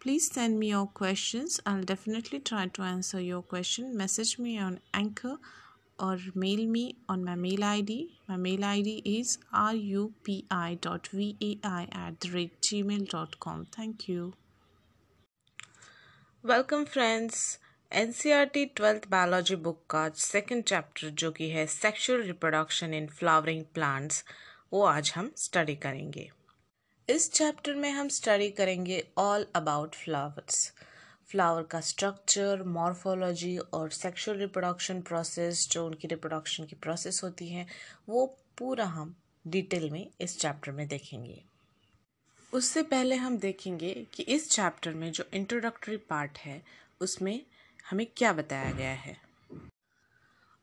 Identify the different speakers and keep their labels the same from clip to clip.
Speaker 1: Please send me your questions. I'll definitely try to answer your question. Message me on Anchor or mail me on my mail ID. My mail ID is rupi.vai at the rate gmail.com. Thank you. Welcome friends N C R T twelfth biology book का second chapter जो कि है sexual reproduction in flowering plants वो आज हम study करेंगे इस chapter में हम स्टडी करेंगे ऑल अबाउट फ्लावर्स फ्लावर का स्ट्रक्चर मॉर्फोलॉजी और सेक्सुअल रिप्रोडक्शन प्रोसेस जो उनकी रिप्रोडक्शन की प्रोसेस होती है, वो पूरा हम डिटेल में इस चैप्टर में देखेंगे. उससे पहले हम देखेंगे कि इस चैप्टर में जो इंट्रोडक्टरी पार्ट है, उसमें हमें क्या बताया गया है.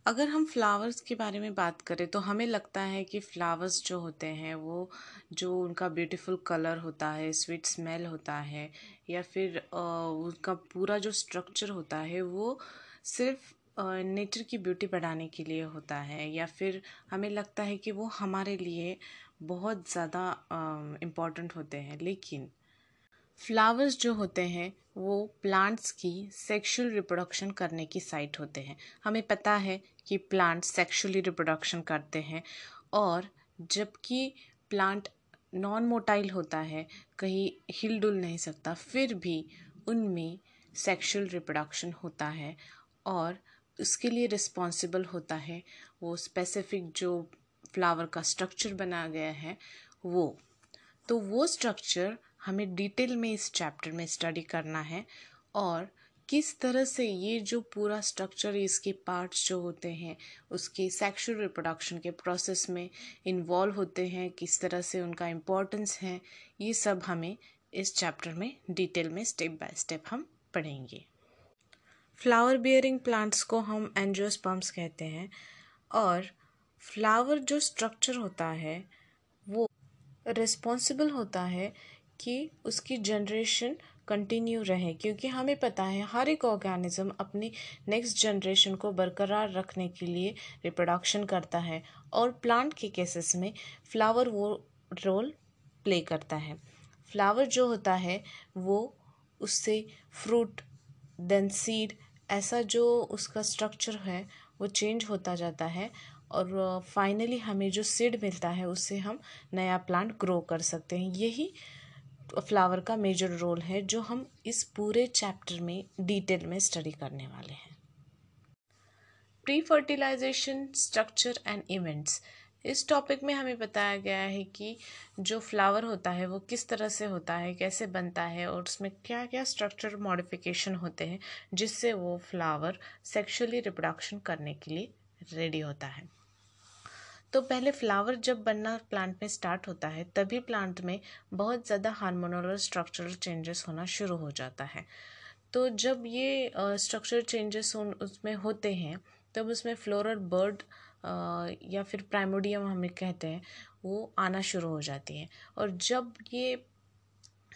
Speaker 1: अगर हम फ्लावर्स के बारे में बात करें तो हमें लगता है कि फ्लावर्स जो होते हैं, वो जो उनका ब्यूटीफुल कलर होता है स्वीट स्मेल होता है, या फिर उनका पूरा जो स्ट्रक्चर होता है, वो सिर्फ़ नेचर की ब्यूटी बढ़ाने के लिए होता है। या फिर हमें लगता है कि वो हमारे लिए बहुत ज़्यादा इंपॉर्टेंट होते हैं। लेकिन फ्लावर्स जो होते हैं, वो प्लांट्स की सेक्सुअल रिप्रोडक्शन करने की साइट होते हैं। हमें पता है कि प्लांट सेक्सुअली रिप्रोडक्शन करते हैं और जबकि प्लांट नॉन मोटाइल होता है, कहीं हिल डुल नहीं सकता, फिर भी उनमें सेक्सुअल रिप्रोडक्शन होता है और उसके लिए रिस्पॉन्सिबल होता है वो स्पेसिफिक जो फ्लावर का स्ट्रक्चर बना गया है वो। तो वो स्ट्रक्चर हमें डिटेल में इस चैप्टर में स्टडी करना है और किस तरह से ये जो पूरा स्ट्रक्चर इसके पार्ट्स जो होते हैं, उसके सेक्सुअल रिप्रोडक्शन के प्रोसेस में इन्वॉल्व होते हैं, किस तरह से उनका इम्पोर्टेंस है, ये सब हमें इस चैप्टर में डिटेल में स्टेप बाय स्टेप हम पढ़ेंगे। फ्लावर बियरिंग प्लांट्स को हम एंजियोस्पर्म्स कहते हैं और फ्लावर जो स्ट्रक्चर होता है, वो रिस्पॉन्सिबल होता है कि उसकी जनरेशन कंटिन्यू रहे, क्योंकि हमें पता है हर एक ऑर्गेनिज्म अपनी नेक्स्ट जनरेशन को बरकरार रखने के लिए रिप्रोडक्शन करता है और प्लांट के केसेस में फ्लावर वो रोल प्ले करता है। फ्लावर जो होता है, वो उससे फ्रूट देन सीड ऐसा जो उसका स्ट्रक्चर है, वो चेंज होता जाता है और फाइनली हमें जो सीड मिलता है, उससे हम नया प्लांट ग्रो कर सकते हैं। यही फ्लावर का मेजर रोल है, जो हम इस पूरे चैप्टर में डिटेल में स्टडी करने वाले हैं। Pre fertilization structure and events इस टॉपिक में हमें बताया गया है कि जो फ्लावर होता है, वो किस तरह से होता है, कैसे बनता है और उसमें क्या क्या स्ट्रक्चर मॉडिफिकेशन होते हैं, जिससे वो फ्लावर सेक्सुअली रिप्रोडक्शन करने के लिए रेडी होता है। तो पहले फ्लावर जब बनना प्लांट में स्टार्ट होता है, तभी प्लांट में बहुत ज़्यादा हार्मोनल स्ट्रक्चरल चेंजेस होना शुरू हो जाता है। तो जब ये स्ट्रक्चरल चेंजेस उसमें होते हैं, तब उसमें फ्लोरल बर्ड या फिर प्राइमोडियम हमें कहते हैं, वो आना शुरू हो जाती है। और जब ये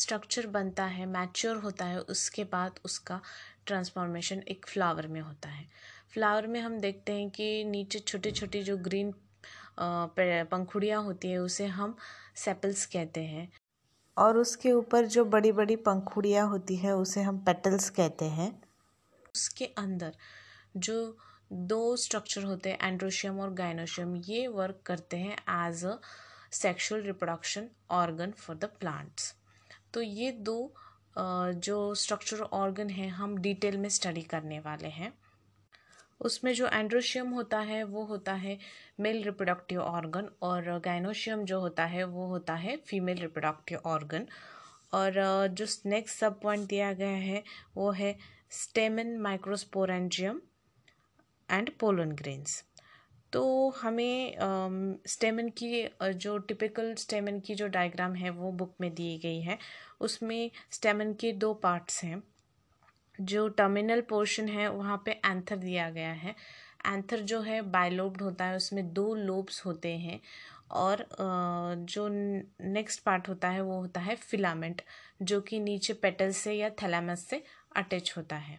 Speaker 1: स्ट्रक्चर बनता है मैच्योर होता है, उसके बाद उसका ट्रांसफॉर्मेशन एक फ्लावर में होता है। फ्लावर में हम देखते हैं कि नीचे छोटे छोटे जो ग्रीन पंखुड़ियाँ होती है उसे हम सेपल्स कहते हैं। और उसके ऊपर जो बड़ी बड़ी पंखुड़ियाँ होती है उसे हम पेटल्स कहते हैं। उसके अंदर जो दो स्ट्रक्चर होते हैं एंड्रोशियम और गाइनोशियम ये वर्क करते हैं as a sexual reproduction organ for the plants तो ये दो जो स्ट्रक्चर ऑर्गन हैं हम डिटेल में स्टडी करने वाले हैं। उसमें जो एंड्रोशियम होता है, वो होता है मेल रिप्रोडक्टिव ऑर्गन और गाइनोशियम जो होता है, वो होता है फीमेल रिप्रोडक्टिव ऑर्गन और जो नेक्स्ट सब पॉइंट दिया गया है, वो है stamen microsporangium and pollen grains तो हमें स्टेमन की जो टिपिकल स्टेमिन की जो डायग्राम है, वो बुक में दी गई है. उसमें स्टेमिन के दो पार्ट्स हैं. जो टर्मिनल पोर्शन है, वहाँ पे एंथर दिया गया है। एंथर जो है बायलोब्ड होता है, उसमें दो लोब्स होते हैं और जो नेक्स्ट पार्ट होता है, वो होता है फिलामेंट जो कि नीचे पेटल से या थैलामस से अटैच होता है।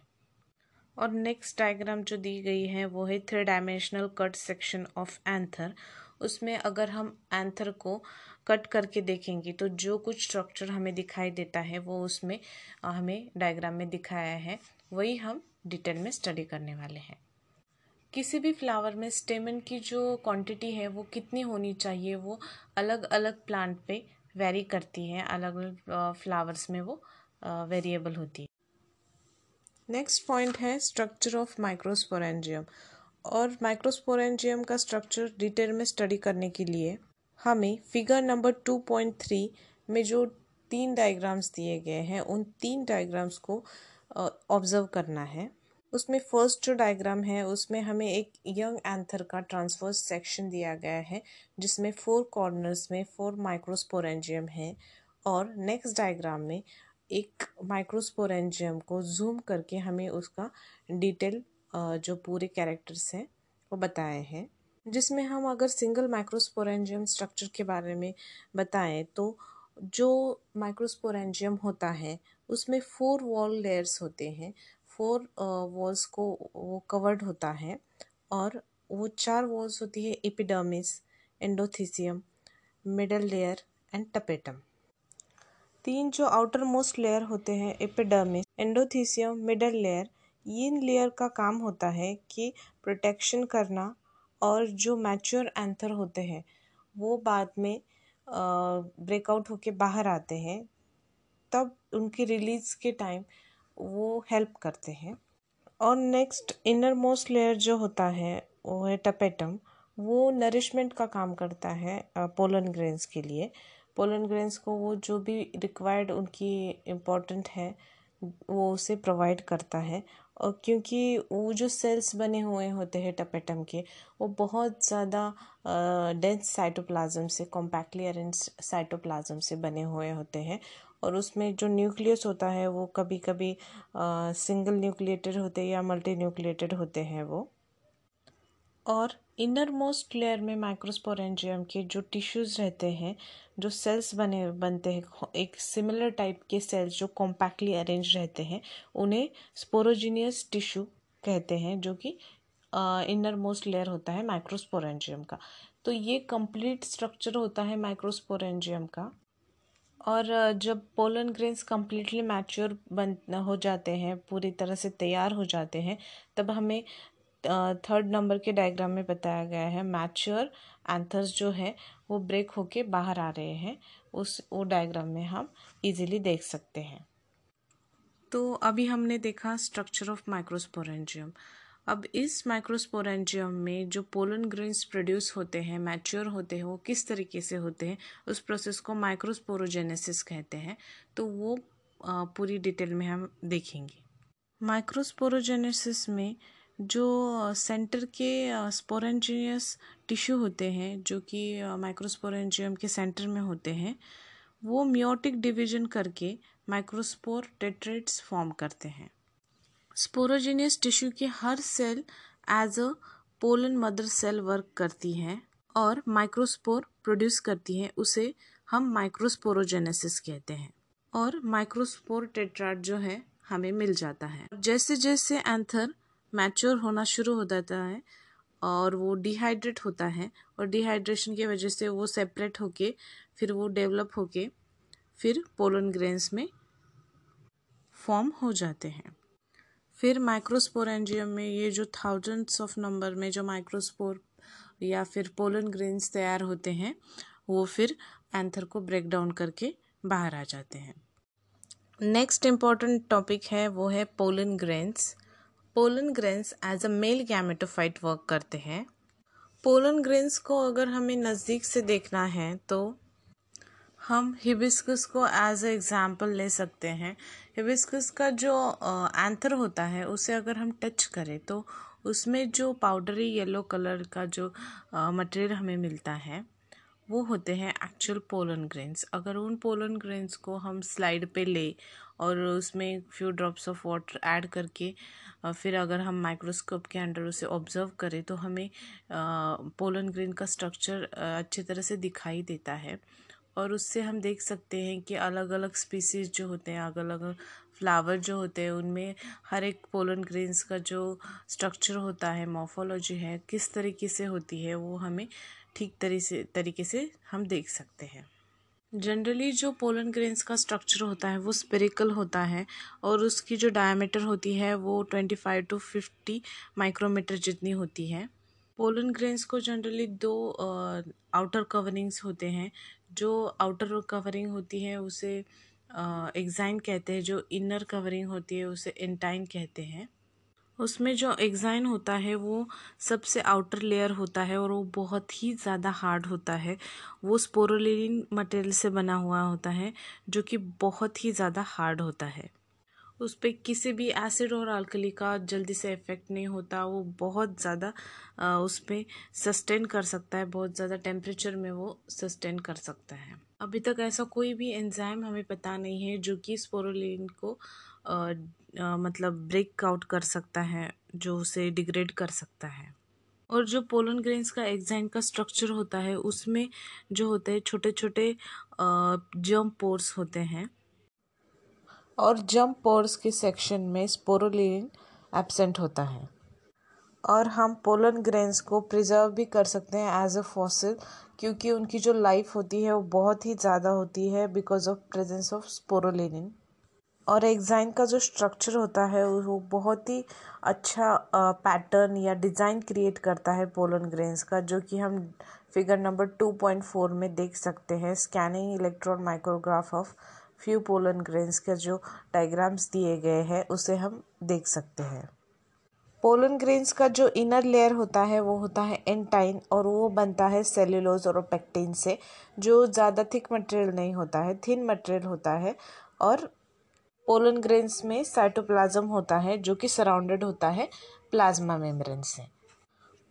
Speaker 1: और नेक्स्ट डायग्राम जो दी गई है, वो है three dimensional cut section of anther उसमें अगर हम एंथर को कट करके देखेंगे तो जो कुछ स्ट्रक्चर हमें दिखाई देता है, वो उसमें हमें डायग्राम में दिखाया है, वही हम डिटेल में स्टडी करने वाले हैं। किसी भी फ्लावर में स्टेमन की जो क्वांटिटी है, वो कितनी होनी चाहिए, वो अलग अलग प्लांट पे वेरी करती है अलग अलग फ्लावर्स में वो वेरिएबल होती है। नेक्स्ट पॉइंट है स्ट्रक्चर ऑफ़ माइक्रोस्पोरेंजियम और माइक्रोस्पोरेंजियम का स्ट्रक्चर डिटेल में स्टडी करने के लिए हमें figure number two point three में जो तीन डायग्राम्स दिए गए हैं, उन तीन डायग्राम्स को ऑब्ज़र्व करना है। उसमें फ़र्स्ट जो डायग्राम है, उसमें हमें एक यंग एंथर का ट्रांसफर्स सेक्शन दिया गया है, जिसमें फोर कॉर्नर्स में फोर माइक्रोस्पोरेंजियम है और नेक्स्ट डायग्राम में एक माइक्रोस्पोरेंजियम को जूम करके हमें उसका डिटेल जो पूरे कैरेक्टर्स हैं, वो बताए हैं। जिसमें हम अगर सिंगल माइक्रोस्पोरेंजियम स्ट्रक्चर के बारे में बताएँ तो जो माइक्रोस्पोरेंजियम होता है, उसमें फोर वॉल लेयर्स होते हैं। फोर वॉल्स को वो कवर्ड होता है और वो चार वॉल्स होती है epidermis endothecium middle layer and tapetum तीन जो आउटर मोस्ट लेयर होते हैं एपिडर्मिस एंडोथीसियम मिडल लेयर इन लेयर का काम होता है कि प्रोटेक्शन करना और जो मैच्योर एंथर होते हैं, वो बाद में ब्रेकआउट होके बाहर आते हैं, तब उनकी रिलीज़ के टाइम वो हेल्प करते हैं। और नेक्स्ट इनर मोस्ट लेयर जो होता है, वो है टपेटम वो नरिशमेंट का काम करता है पोलन ग्रेन्स के लिए। पोलन ग्रेन्स को वो जो भी रिक्वायर्ड उनकी इम्पोर्टेंट है, वो उसे प्रोवाइड करता है। क्योंकि वो जो सेल्स बने हुए होते हैं टपेटम के, वो बहुत ज़्यादा डेंस साइटोप्लाज्म से कॉम्पैक्टली अरेंज साइटोप्लाज्म से बने हुए होते हैं। और उसमें जो न्यूक्लियस होता है, वो कभी कभी सिंगल न्यूक्लिएटेड होते हैं या मल्टी न्यूक्लिएटेड होते हैं वो। और इनर मोस्ट लेयर में माइक्रोस्पोरेंजियम के जो टिश्यूज़ रहते हैं, जो सेल्स बने, बनते हैं एक सिमिलर टाइप के सेल्स जो कॉम्पैक्टली अरेंज रहते हैं, उन्हें स्पोरोजीनियस टिश्यू कहते हैं, जो कि इनर मोस्ट लेयर होता है माइक्रोस्पोरेंजियम का। तो ये कंप्लीट स्ट्रक्चर होता है माइक्रोस्पोरेंजियम का। और जब पोलन ग्रेन्स कम्प्लीटली मैच्योर बन, हो जाते हैं, पूरी तरह से तैयार हो जाते हैं, तब हमें थर्ड नंबर के डायग्राम में बताया गया है मैच्योर एंथर्स जो है, वो ब्रेक होके बाहर आ रहे हैं। उस, वो डायग्राम में हम इजीली देख सकते हैं। तो अभी हमने देखा स्ट्रक्चर ऑफ़ माइक्रोस्पोरेंजियम अब इस माइक्रोस्पोरेंजियम में जो पोलन ग्रेन्स प्रोड्यूस होते हैं मैच्योर होते हैं, वो किस तरीके से होते हैं, उस प्रोसेस को माइक्रोस्पोरोजेनेसिस कहते हैं। तो वो पूरी डिटेल में हम देखेंगे। माइक्रोस्पोरोजेनेसिस में जो सेंटर के स्पोरेंजियस टिश्यू होते हैं, जो कि माइक्रोस्पोरेंजियम के सेंटर में होते हैं, वो मियोटिक डिवीज़न करके माइक्रोस्पोर टेट्रेट्स फॉर्म करते हैं। स्पोरोजीनियस टिश्यू की हर cell as a pollen mother cell work करती है और माइक्रोस्पोर प्रोड्यूस करती है, उसे हम माइक्रोस्पोरोजेनेसिस कहते हैं और माइक्रोस्पोर टेट्राट जो है, हमें मिल जाता है। जैसे जैसे एंथर मैच्योर होना शुरू हो जाता है और वो डिहाइड्रेट होता है और डिहाइड्रेशन की वजह से वो सेपरेट होके, फिर वो डेवलप होके, फिर पोलन ग्रेन्स में फॉर्म हो जाते हैं। फिर माइक्रोस्पोर माइक्रोस्पोरेंजियम में ये जो थाउजेंड्स ऑफ़ नंबर में जो माइक्रोस्पोर या फिर पोलन ग्रेन्स तैयार होते हैं, वो फिर एंथर को ब्रेक डाउन करके बाहर आ जाते हैं। नेक्स्ट इंपॉर्टेंट टॉपिक है, वो है pollen grains. Pollen grains as a male gametophyte work करते हैं। पोलन ग्रेन्स को अगर हमें नज़दीक से देखना है तो हम हिबिस्कस को एज ए एग्ज़ाम्पल ले सकते हैं। हिबिस्कस का जो एंथर होता है, उसे अगर हम टच करें तो उसमें जो पाउडरी येलो कलर का जो मटेरियल हमें मिलता है वो होते हैं एक्चुअल पोलन ग्रेन्स अगर उन पोलन ग्रेन्स को हम स्लाइड पे ले और उसमें few drops of water add करके फिर अगर हम माइक्रोस्कोप के अंडर उसे ऑब्ज़र्व करें तो हमें पोलन ग्रेन का स्ट्रक्चर अच्छी तरह से दिखाई देता है। और उससे हम देख सकते हैं कि अलग अलग स्पीसीज़ जो होते हैं अलग अलग फ्लावर जो होते हैं, उनमें हर एक पोलन ग्रेन्स का जो स्ट्रक्चर होता है मॉर्फोलॉजी है, किस तरीके से होती है, वो हमें ठीक तरीके से तरीके से हम देख सकते हैं। जनरली जो पोलन ग्रेन्स का स्ट्रक्चर होता है, वो स्पेरिकल होता है और उसकी जो डायमीटर होती है, वो twenty five to fifty micrometre जितनी होती है। पोलन ग्रेन्स को जनरली दो आउटर कवरिंग्स होते हैं। जो आउटर कवरिंग होती है, उसे एग्जाइन कहते हैं, जो इनर कवरिंग होती है, उसे इंटाइन कहते हैं। उसमें जो एग्जाइन होता है, वो सबसे आउटर लेयर होता है और वो बहुत ही ज़्यादा हार्ड होता है। वो स्पोरोलिन मटेरियल से बना हुआ होता है, जो कि बहुत ही ज़्यादा हार्ड होता है। उस पर किसी भी एसिड और अल्कली का जल्दी से इफ़ेक्ट नहीं होता, वो बहुत ज़्यादा उस पर सस्टेन कर सकता है, बहुत ज़्यादा टेम्परेचर में वो सस्टेन कर सकता है। अभी तक ऐसा कोई भी एंजाइम हमें पता नहीं है, जो कि स्पोरोलिन को मतलब ब्रेक आउट कर सकता है, जो उसे डिग्रेड कर सकता है। और जो पोलन ग्रेन्स का एग्जाइन का स्ट्रक्चर होता है, उसमें जो होते हैं छोटे छोटे जम्प पोर्स होते हैं। और जम्प पोर्स के सेक्शन में स्पोरोलिन एबसेंट होता है। और हम पोलन ग्रेन्स को प्रिजर्व भी कर सकते हैं एज अ फॉसिल क्योंकि उनकी जो लाइफ होती है, वो बहुत ही ज़्यादा होती है because of presence of sporopollenin और एग्ज़ाइन का जो स्ट्रक्चर होता है, वो बहुत ही अच्छा पैटर्न या डिज़ाइन क्रिएट करता है पोलन ग्रेन्स का, जो कि हम figure number two point four में देख सकते हैं। Scanning electron micrograph of few pollen grains के जो डायग्राम्स दिए गए हैं, उसे हम देख सकते हैं। पोलन ग्रेन्स का जो इनर लेयर होता है, वो होता है एंटाइन और वो बनता है सेल्यूलोज और पेक्टिन से, जो ज़्यादा थिक मटेरियल नहीं होता है थिन मटेरियल होता है और पोलन ग्रेन्स में साइटोप्लाज्म होता है, जो कि सराउंडेड होता है प्लाज्मा मेम्ब्रेन से।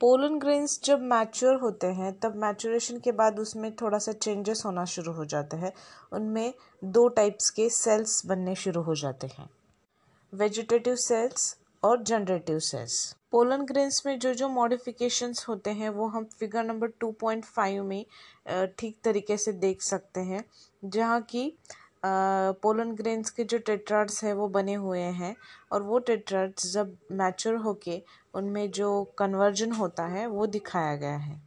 Speaker 1: पोलन ग्रेन्स जब मैच्योर होते हैं, तब मैचुरेशन के बाद उसमें थोड़ा सा चेंजेस होना शुरू हो जाते हैं। उनमें दो टाइप्स के सेल्स बनने शुरू हो जाते हैं, वेजिटेटिव सेल्स और जनरेटिव सेल्स। पोलन ग्रेन्स में जो जो मॉडिफिकेशंस होते हैं, वो हम figure number two point five में ठीक तरीके से देख सकते हैं, जहाँ की पोलन ग्रेन्स के जो टेट्राड्स हैं, वो बने हुए हैं। और वो टेट्राड्स जब मैच्योर होके उनमें जो कन्वर्जन होता है, वो दिखाया गया है।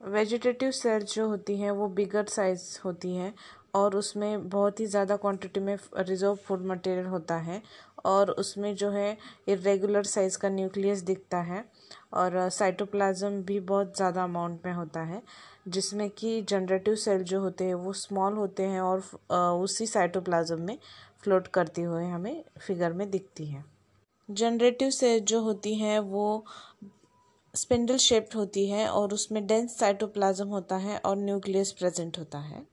Speaker 1: वेजिटेटिव सेल्स जो होती हैं, वो बिगर साइज़ होती हैं और उसमें बहुत ही ज़्यादा क्वांटिटी में रिज़र्व फ़ूड मटेरियल होता है और उसमें जो है, इरेगुलर साइज़ का न्यूक्लियस दिखता है और साइटोप्लाज्म भी बहुत ज़्यादा अमाउंट में होता है। जिसमें कि जनरेटिव सेल जो होते हैं, वो स्मॉल होते हैं और उसी साइटोप्लाज्म में फ्लोट करती हुए हमें फिगर में दिखती हैं। जनरेटिव सेल जो होती हैं, वो स्पिंडल शेप्ड होती है और उसमें डेंस साइटोप्लाज्म होता है और न्यूक्लियस प्रेजेंट होता है।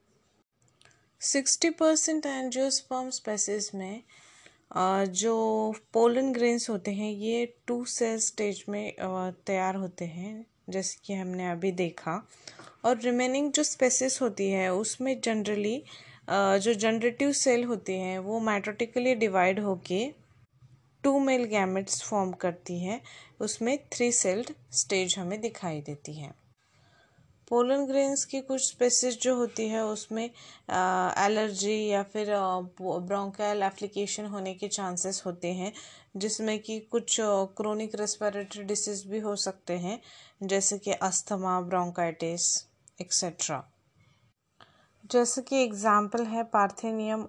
Speaker 1: सिक्सटी परसेंट एंजियोस्पर्म स्पेसिस में जो पोलन ग्रेन्स होते हैं, ये टू सेल स्टेज में तैयार होते हैं, जैसे कि हमने अभी देखा। और रिमेनिंग जो स्पेसिस होती है, उसमें जनरली जो जनरेटिव सेल होती हैं, वो माइट्रोटिकली डिवाइड होके टू मेल गैमेट्स फॉर्म करती हैं। उसमें थ्री सेल्ड स्टेज हमें दिखाई देती है। पोलन ग्रेन्स की कुछ स्पेसिस जो होती है, उसमें एलर्जी या फिर ब्रोंकल एप्लीकेशन होने के चांसेस होते हैं, जिसमें कि कुछ क्रोनिक रेस्पिरेटरी डिसीज भी हो सकते हैं, जैसे कि अस्थमा ब्रोंकाइटिस एक्सेट्रा जैसे कि एग्ज़ाम्पल है पार्थेनियम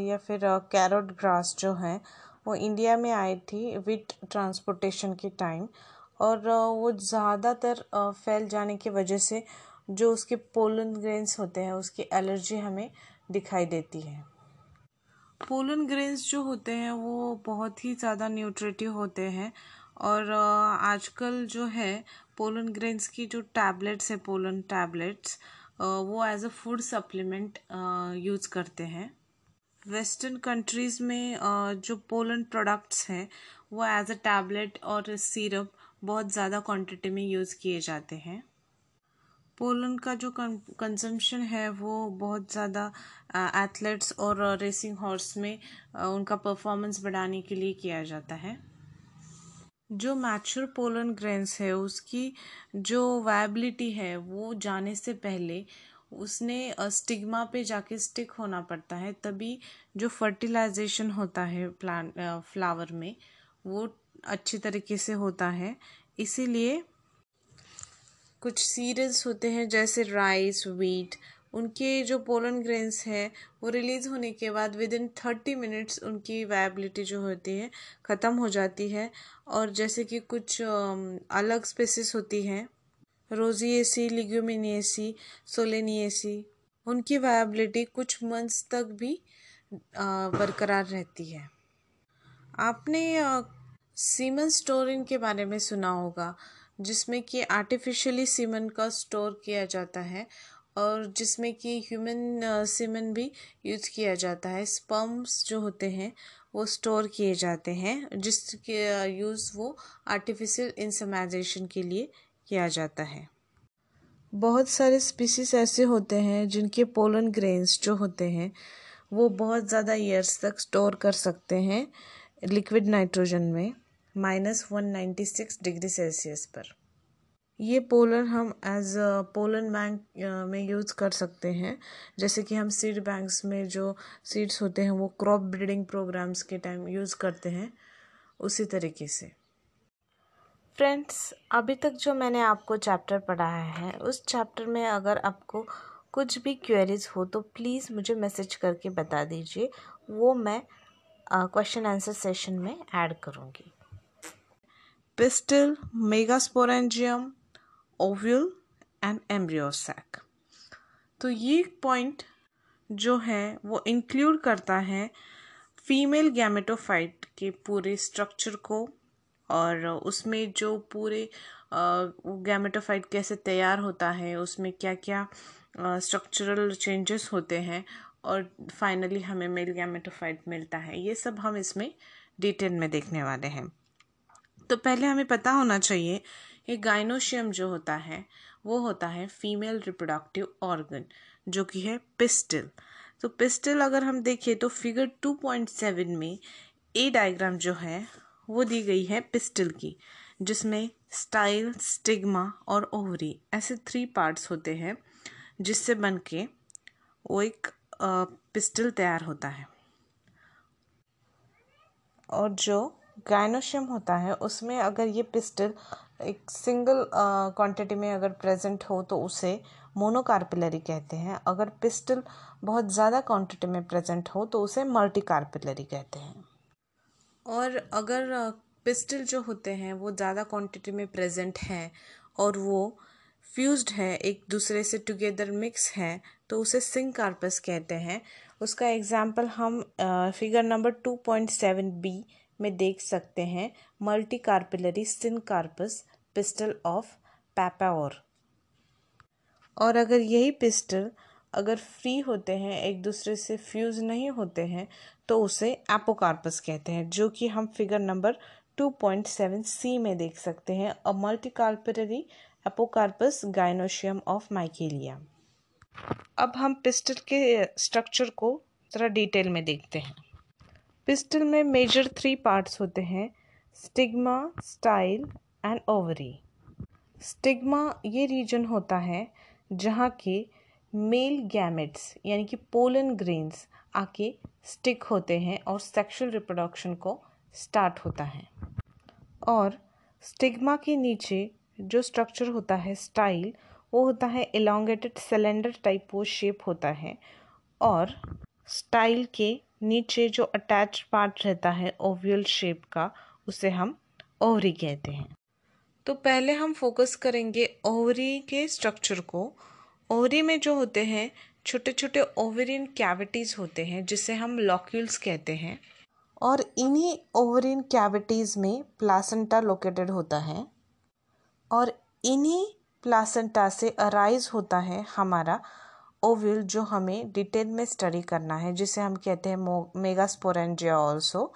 Speaker 1: या फिर कैरोट ग्रास जो है, वो इंडिया में आई थी विथ ट्रांसपोर्टेशन के टाइम और वो ज़्यादातर फैल जाने की वजह से जो उसके पोलन ग्रेन्स होते हैं, उसकी एलर्जी हमें दिखाई देती है। पोलन ग्रेन्स जो होते हैं, वो बहुत ही ज़्यादा न्यूट्रेटिव होते हैं और आजकल जो है पोलन ग्रेन्स की जो टैबलेट्स है, पोलन टैबलेट्स वो as a food supplement use करते हैं। वेस्टर्न कंट्रीज़ में जो पोलन प्रोडक्ट्स हैं, वो एज अ टैबलेट और सिरप बहुत ज़्यादा क्वांटिटी में यूज़ किए जाते हैं। पोलन का जो कंजम्पशन है, वो बहुत ज़्यादा एथलेट्स और रेसिंग हॉर्स में उनका परफॉर्मेंस बढ़ाने के लिए किया जाता है। जो मैचुर पोलन ग्रेन्स है, उसकी जो वायबिलिटी है, वो जाने से पहले उसने स्टिग्मा पे जाके स्टिक होना पड़ता है, तभी जो फर्टिलाइजेशन होता है प्लांट फ्लावर में, वो अच्छी तरीके से होता है। इसीलिए कुछ सीरियल्स होते हैं, जैसे राइस, वीट उनके जो पोलन ग्रेन्स हैं, वो रिलीज़ होने के बाद विद इन थर्टी मिनट्स उनकी वायबिलिटी जो होती है, ख़त्म हो जाती है। और जैसे कि कुछ अलग स्पेसिस होती हैं रोजिएसी लिग्यूमिनिएसी सोलेनिएसी उनकी वायबिलिटी कुछ मंथ्स तक भी बरकरार रहती है। आपने सीमन स्टोरिंग के बारे में सुना होगा, जिसमें कि आर्टिफिशियली सीमन का स्टोर किया जाता है। और जिसमें कि ह्यूमन सीमन भी यूज़ किया जाता है। स्पर्म्स जो होते हैं, वो स्टोर किए जाते हैं, जिसके यूज़ वो आर्टिफिशियल इंसमाइजेशन के लिए किया जाता है। बहुत सारे स्पीसीज ऐसे होते हैं, जिनके पोलन ग्रेन्स जो होते हैं, वो बहुत ज़्यादा ईयर्स तक स्टोर कर सकते हैं लिक्विड नाइट्रोजन में minus one ninety six degree Celsius पर। ये पोलर हम एज पोलन बैंक में यूज़ कर सकते हैं। जैसे कि हम सीड बैंक्स में जो सीड्स होते हैं वो क्रॉप ब्रीडिंग प्रोग्राम्स के टाइम यूज़ करते हैं उसी तरीके से। फ्रेंड्स अभी तक जो मैंने आपको चैप्टर पढ़ाया है उस चैप्टर में अगर आपको कुछ भी क्वेरीज हो तो प्लीज़ मुझे मैसेज करके बता दीजिए। वो मैं क्वेश्चन आंसर सेशन में ऐड करूँगी। Pistil megasporangium ovule and embryo sac तो ये पॉइंट जो है, वो इंक्लूड करता है फीमेल गैमेटोफाइट के पूरे स्ट्रक्चर को और उसमें जो पूरे गैमेटोफाइट कैसे तैयार होता है, उसमें क्या क्या स्ट्रक्चरल चेंजेस होते हैं और फाइनली हमें मेल गैमेटोफाइट मिलता है। ये सब हम इसमें डिटेल में देखने वाले हैं। तो पहले हमें पता होना चाहिए ये गाइनोशियम जो होता है, वो होता है फीमेल रिप्रोडक्टिव ऑर्गन जो कि है पिस्टल तो पिस्टल अगर हम देखें तो फिगर टू पॉइंट सेवन में ए डायग्राम जो है, वो दी गई है पिस्टल की, जिसमें स्टाइल स्टिग्मा और ओवरी ऐसे थ्री पार्ट्स होते हैं, जिससे बन के वो एक पिस्टल तैयार होता है. और जो गायनोशियम होता है, उसमें अगर ये पिस्टल एक सिंगल क्वांटिटी में अगर प्रेजेंट हो तो उसे मोनोकार्पिलरी कहते हैं। अगर पिस्टल बहुत ज़्यादा क्वांटिटी में प्रेजेंट हो तो उसे मल्टीकार्पिलरी कहते हैं। और अगर पिस्टल जो होते हैं वो ज़्यादा क्वांटिटी में प्रेजेंट हैं और वो फ्यूज्ड है, एक दूसरे से टुगेदर मिक्स हैं तो उसे सिंग कार्पस कहते हैं। उसका एग्ज़ाम्पल हम figure number two point seven B में देख सकते हैं multicarpellary syncarpous pistil of Papaver और अगर यही पिस्टल अगर फ्री होते हैं, एक दूसरे से फ्यूज़ नहीं होते हैं तो उसे एपोकार्पस कहते हैं, जो कि हम फिगर नंबर 2.7 सी में देख सकते हैं a multicarpellary apocarpous gynoecium of Michelia अब हम पिस्टल के स्ट्रक्चर को ज़रा डिटेल में देखते हैं। पिस्टल में मेजर थ्री पार्ट्स होते हैं, stigma, style and ovary. Stigma ये रीजन होता है जहाँ के मेल गैमेट्स, यानी कि पोलन ग्रेन्स, आके स्टिक होते हैं और सेक्सुअल रिप्रोडक्शन को स्टार्ट होता है। और स्टिग्मा के नीचे जो स्ट्रक्चर होता है, स्टाइल, वो होता है एलोंगेटेड सिलेंडर टाइप वो शेप होता है। और स्टाइल के नीचे जो अटैच पार्ट रहता है ओव्यूल शेप का, उसे हम ओवरी कहते हैं। तो पहले हम फोकस करेंगे ओवरी के स्ट्रक्चर को। ओवरी में जो होते हैं छोटे छोटे ओवरिन कैविटीज़ होते हैं, जिसे हम लॉक्यूल्स कहते हैं। और इन्हीं ओवरिन कैविटीज़ में प्लासेंटा लोकेटेड होता है। और इन्हीं प्लासेंटा से अराइज होता है हमारा ओविल जो हमें डिटेल में स्टडी करना है, जिसे हम कहते हैं मेगा मेगास्पोरेंजिया ऑल्सो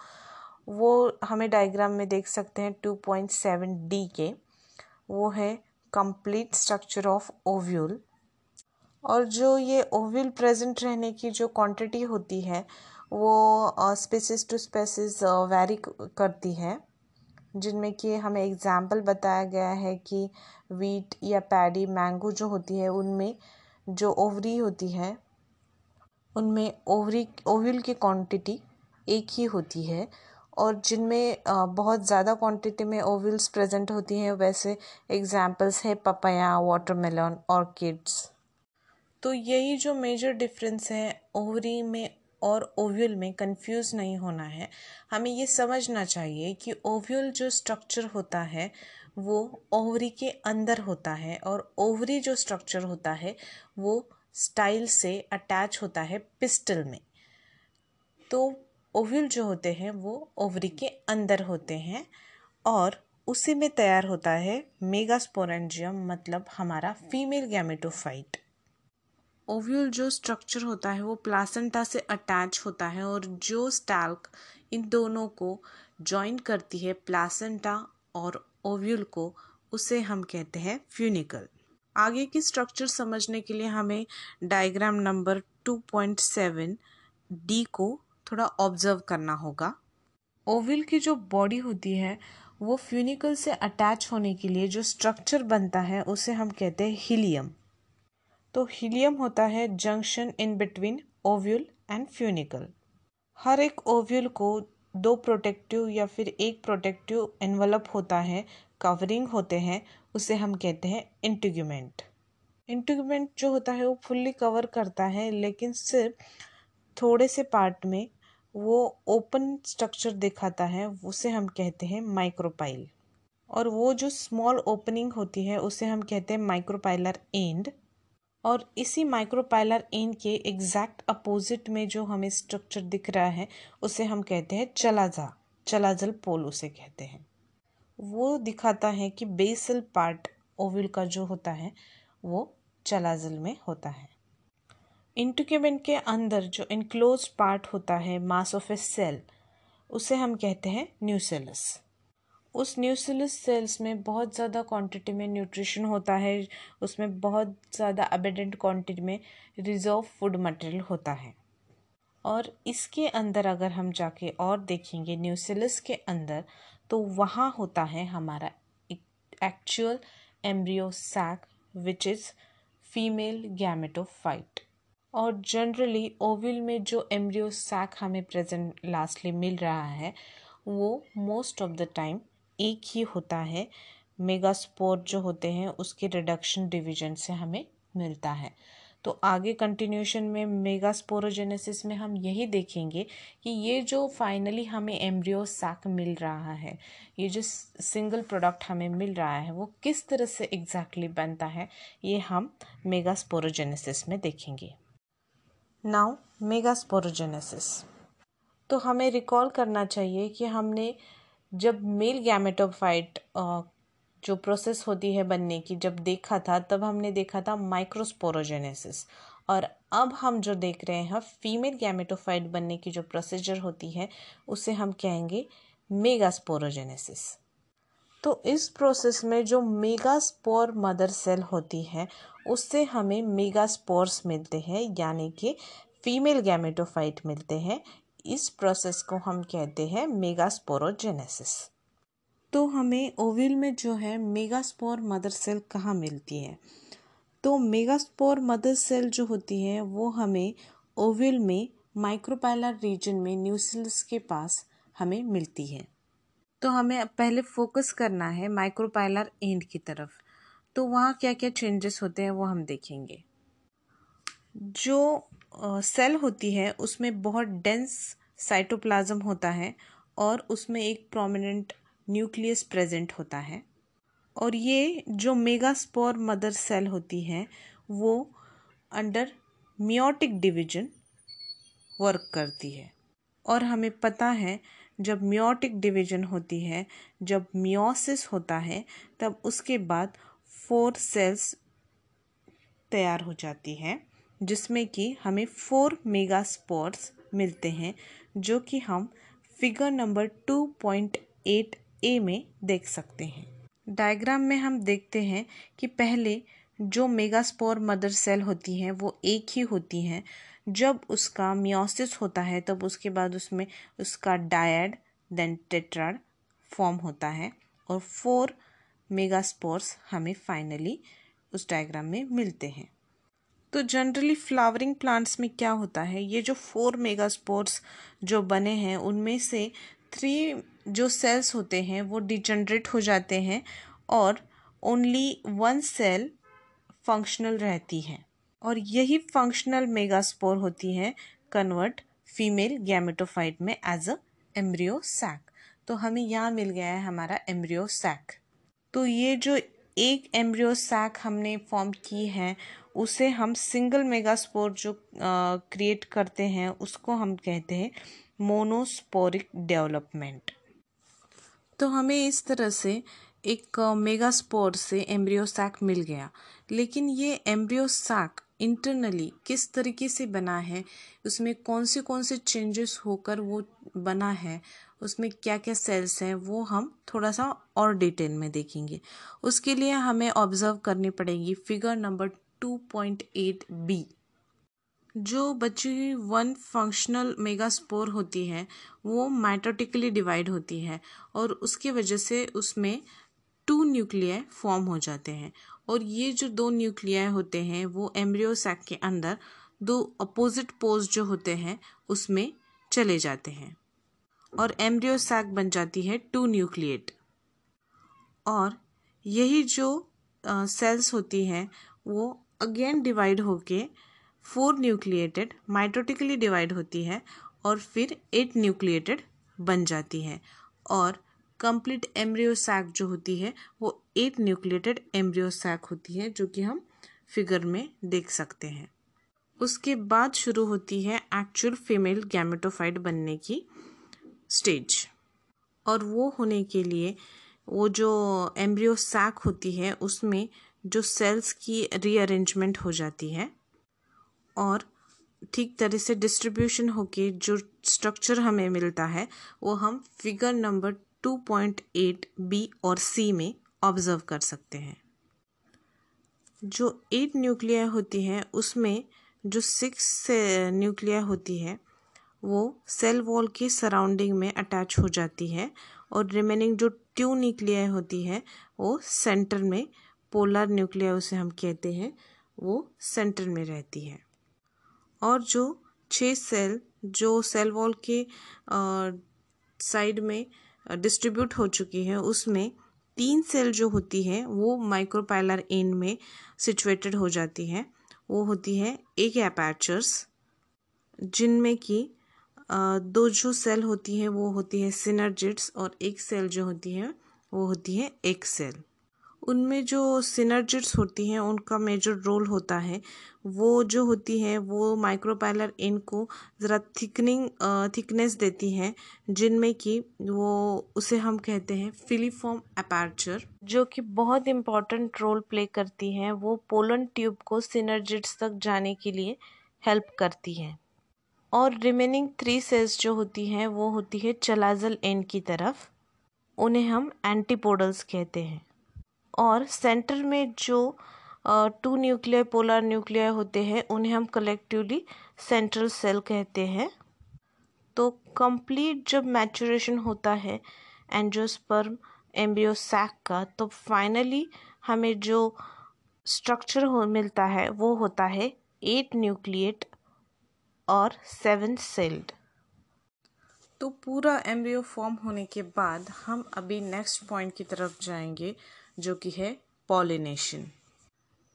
Speaker 1: वो हमें डायग्राम में देख सकते हैं टू पॉइंट सेवन डी के। वो है कंप्लीट स्ट्रक्चर ऑफ़ ओव्यूल और जो ये ओव्यूल प्रेजेंट रहने की जो क्वांटिटी होती है, वो स्पेसिस टू स्पेसिस वेरी करती है। जिनमें कि हमें एग्ज़ाम्पल बताया गया है कि वीट या पैडी मैंगो जो होती है, उनमें जो ओवरी होती है, उनमें ओवरी, ओवल की क्वांटिटी एक ही होती है और जिनमें बहुत ज़्यादा क्वांटिटी में ओवल्स प्रेजेंट होती हैं, वैसे एग्जांपल्स है पपाया वाटरमेलन ऑर्किड्स तो यही जो मेजर डिफरेंस है ओवरी में और ओव्यूल में कंफ्यूज नहीं होना है। हमें ये समझना चाहिए कि ओव्यूल जो स्ट्रक्चर होता है वो ओवरी के अंदर होता है और ओवरी जो स्ट्रक्चर होता है, वो स्टाइल से अटैच होता है पिस्टल में। तो ओव्यूल जो होते हैं, वो ओवरी के अंदर होते हैं और उसी में तैयार होता है मेगास्पोरेंजियम मतलब हमारा फीमेल गैमेटोफाइट ओव्यूल जो स्ट्रक्चर होता है, वो प्लासेंटा से अटैच होता है और जो स्टैल्क इन दोनों को जॉइन करती है प्लासेंटा और ओव्यूल को उसे हम कहते हैं फ्यूनिकल। आगे की स्ट्रक्चर समझने के लिए हमें डायग्राम नंबर 2.7 डी को थोड़ा ऑब्ज़र्व करना होगा। ओव्यूल की जो बॉडी होती है, वो फ्यूनिकल से अटैच होने के लिए जो स्ट्रक्चर बनता है, उसे हम कहते हैं हीलियम तो हीलियम होता है junction in between ovule and funicle हर एक ओव्यूल को दो प्रोटेक्टिव या फिर एक प्रोटेक्टिव एनवलप होता है कवरिंग होते हैं, उसे हम कहते हैं इंटीग्यूमेंट इंटीग्यूमेंट जो होता है वो फुल्ली कवर करता है, लेकिन सिर्फ़ थोड़े से पार्ट में वो ओपन स्ट्रक्चर दिखाता है, उसे हम कहते हैं माइक्रोपाइल और वो जो स्मॉल ओपनिंग होती है, उसे हम कहते हैं माइक्रोपाइलर एंड और इसी माइक्रोपाइलर एन के एग्जैक्ट अपोजिट में जो हमें स्ट्रक्चर दिख रहा है, उसे हम कहते हैं चलाजा। चलाजल पोल उसे कहते हैं। वो दिखाता है कि बेसल पार्ट ओविल का जो होता है, वो चलाजल में होता है। इंटुकेमेंट के अंदर जो इनक्लोज पार्ट होता है मास ऑफ़ ए सेल उसे हम कहते हैं न्यूसेलस उस न्यूसिलस सेल्स में बहुत ज़्यादा क्वांटिटी में न्यूट्रिशन होता है। उसमें बहुत ज़्यादा अबेडेंट क्वांटिटी में रिज़र्व फ़ूड मटेरियल होता है। और इसके अंदर अगर हम जाके और देखेंगे न्यूसिलस के अंदर तो वहाँ होता है हमारा actual embryo sac which is female gametophyte और जनरली ओविल में जो एम्ब्रियो सैक हमें प्रेजेंट लास्टली मिल रहा है, वो मोस्ट ऑफ़ द टाइम एक ही होता है। मेगा मेगास्पोर जो होते हैं, उसके रिडक्शन डिवीज़न से हमें मिलता है। तो आगे कंटिन्यूशन में मेगास्पोरोजेनेसिस में हम यही देखेंगे कि ये जो फाइनली हमें एम्ब्रियो सैक मिल रहा है, ये जो सिंगल प्रोडक्ट हमें मिल रहा है, वो किस तरह से एग्जैक्टली exactly बनता है, ये हम मेगास्पोरोजेनेसिस में देखेंगे। नाउ मेगास्पोरोजेनेसिस तो हमें रिकॉल करना चाहिए कि हमने जब मेल गैमेटोफाइट जो प्रोसेस होती है बनने की, जब देखा था, तब हमने देखा था माइक्रोस्पोरोजेनेसिस और अब हम जो देख रहे हैं फीमेल गैमेटोफाइट बनने की जो प्रोसीजर होती है, उसे हम कहेंगे मेगास्पोरोजेनेसिस तो इस प्रोसेस में जो मेगास्पोर मदर सेल होती है, उससे हमें मेगास्पोर्स मिलते हैं, यानी कि फीमेल गैमेटोफाइट मिलते हैं। इस प्रोसेस को हम कहते हैं मेगास्पोरोजेनेसिस तो हमें ओविल में जो है मेगास्पोर मदर सेल कहाँ मिलती है? तो मेगास्पोर मदर सेल जो होती है, वो हमें ओविल में माइक्रोपाइलर रीजन में न्यूसिल्स के पास हमें मिलती है। तो हमें पहले फोकस करना है माइक्रोपाइलर एंड की तरफ़। तो वहाँ क्या क्या चेंजेस होते हैं वो हम देखेंगे। जो सेल होती है, उसमें बहुत डेंस साइटोप्लाज्म होता है और उसमें एक प्रोमिनेंट न्यूक्लियस प्रेजेंट होता है। और ये जो मेगास्पोर मदर सेल होती है, वो अंडर मियोटिक डिवीज़न वर्क करती है। और हमें पता है, जब मियोटिक डिवीज़न होती है, जब मियोसिस होता है, तब उसके बाद फोर सेल्स तैयार हो जाती हैं। जिसमें कि हमें फोर मेगास्पोर्स मिलते हैं, जो कि हम figure number two point eight A में देख सकते हैं। डायग्राम में हम देखते हैं कि पहले जो मेगास्पोर मदर सेल होती हैं, वो एक ही होती हैं। जब उसका मियोसिस होता है, तब उसके बाद उसमें उसका डायड देन टेट्राड फॉर्म होता है और फोर मेगास्पोर्स हमें फाइनली उस डायग्राम में मिलते हैं। तो जनरली फ्लावरिंग प्लांट्स में क्या होता है? ये जो फोर मेगास्पोर्स जो बने हैं, उनमें से थ्री जो सेल्स होते हैं, वो डिजनरेट हो जाते हैं और ओनली वन सेल फंक्शनल रहती है। और यही फंक्शनल मेगास्पोर होती है कन्वर्ट फीमेल गैमेटोफाइट में एज अ एम्ब्रियो सैक तो हमें यहाँ मिल गया है हमारा एम्ब्रियो सैक तो ये जो एक एम्ब्रियो सैक हमने फॉर्म की है, उसे हम सिंगल मेगास्पोर जो क्रिएट करते हैं, उसको हम कहते हैं मोनोस्पोरिक डेवलपमेंट तो हमें इस तरह से एक मेगास्पोर से एम्ब्रियो सैक मिल गया। लेकिन ये एम्ब्रियो सैक इंटरनली किस तरीके से बना है, उसमें कौन से कौन से चेंजेस होकर वो बना है उसमें क्या क्या सेल्स हैं, वो हम थोड़ा सा और डिटेल में देखेंगे। उसके लिए हमें ऑब्ज़र्व करनी पड़ेगी figure number two point eight B जो बची वन फंक्शनल मेगास्पोर होती है, वो माइटोटिकली डिवाइड होती है और उसकी वजह से उसमें टू न्यूक्लियाई फॉर्म हो जाते हैं। और ये जो दो न्यूक्लियाई होते हैं, वो एम्ब्रियो सैक के अंदर दो अपोजिट पोज जो होते हैं, उसमें चले जाते हैं। और एम्ब्रियो सैक बन जाती है टू न्यूक्लिएट। और यही जो सेल्स होती हैं, वो अगेन डिवाइड होके फोर न्यूक्लिएटेड माइटोटिकली डिवाइड होती है और फिर एट न्यूक्लिएटेड बन जाती है। और कंप्लीट एम्ब्रियो सैक जो होती है, वो एट न्यूक्लिएटेड एम्ब्रियो सैक होती है, जो कि हम फिगर में देख सकते हैं। उसके बाद शुरू होती है एक्चुअल फीमेल गैमेटोफाइट बनने की। स्टेज। और वो होने के लिए वो जो एम्ब्रियो सैक होती है, उसमें जो सेल्स की रीअरेंजमेंट हो जाती है और ठीक तरह से डिस्ट्रीब्यूशन होके जो स्ट्रक्चर हमें मिलता है, वो हम figure number two point eight B और सी में ऑब्ज़र्व कर सकते हैं। जो एट न्यूक्लिया होती हैं, उसमें जो सिक्स न्यूक्लिया होती है वो सेल वॉल के सराउंडिंग में अटैच हो जाती है और रिमेनिंग जो ट्यू न्यूक्लिया होती है, वो सेंटर में पोलर न्यूक्लिया उसे हम कहते हैं, वो सेंटर में रहती है। और जो छः सेल जो सेल वॉल के साइड में डिस्ट्रीब्यूट हो चुकी है, उसमें तीन सेल जो होती है, वो माइक्रोपाइलर एंड में सिचुएटेड हो जाती है। वो होती है एक एपैचर्स जिनमें कि दो जो सेल होती है, वो होती है सिनर्जिट्स और एक सेल जो होती है, वो होती है एक सेल उनमें जो सिनर्जिट्स होती हैं, उनका मेजर रोल होता है। वो जो होती है, वो माइक्रोपाइलर इन को ज़रा थिकनिंग थिकनेस देती हैं, जिनमें कि वो, उसे हम कहते हैं फिलीफॉर्म अपार्चर जो कि बहुत इंपॉर्टेंट रोल प्ले करती हैं, वो पोलन ट्यूब को सिनर्जिट्स तक जाने के लिए हेल्प करती हैं। और रिमेनिंग थ्री सेल्स जो होती हैं, वो होती है चलाजल एंड की तरफ़। उन्हें हम एंटीपोडल्स कहते हैं। और सेंटर में जो टू न्यूक्लियर पोलर न्यूक्लियर होते हैं, उन्हें हम कलेक्टिवली सेंट्रल सेल कहते हैं। तो कंप्लीट जब मैचुरेशन होता है एंजियोस्पर्म एम्ब्रियो सैक का तो फाइनली हमें जो स्ट्रक्चर हो, मिलता है, वो होता है एट न्यूक्लिएट और सेवन सेल्ड तो पूरा एम्ब्रियो फॉर्म होने के बाद हम अभी नेक्स्ट पॉइंट की तरफ़ जाएँगे, जो कि है पॉलिनेशन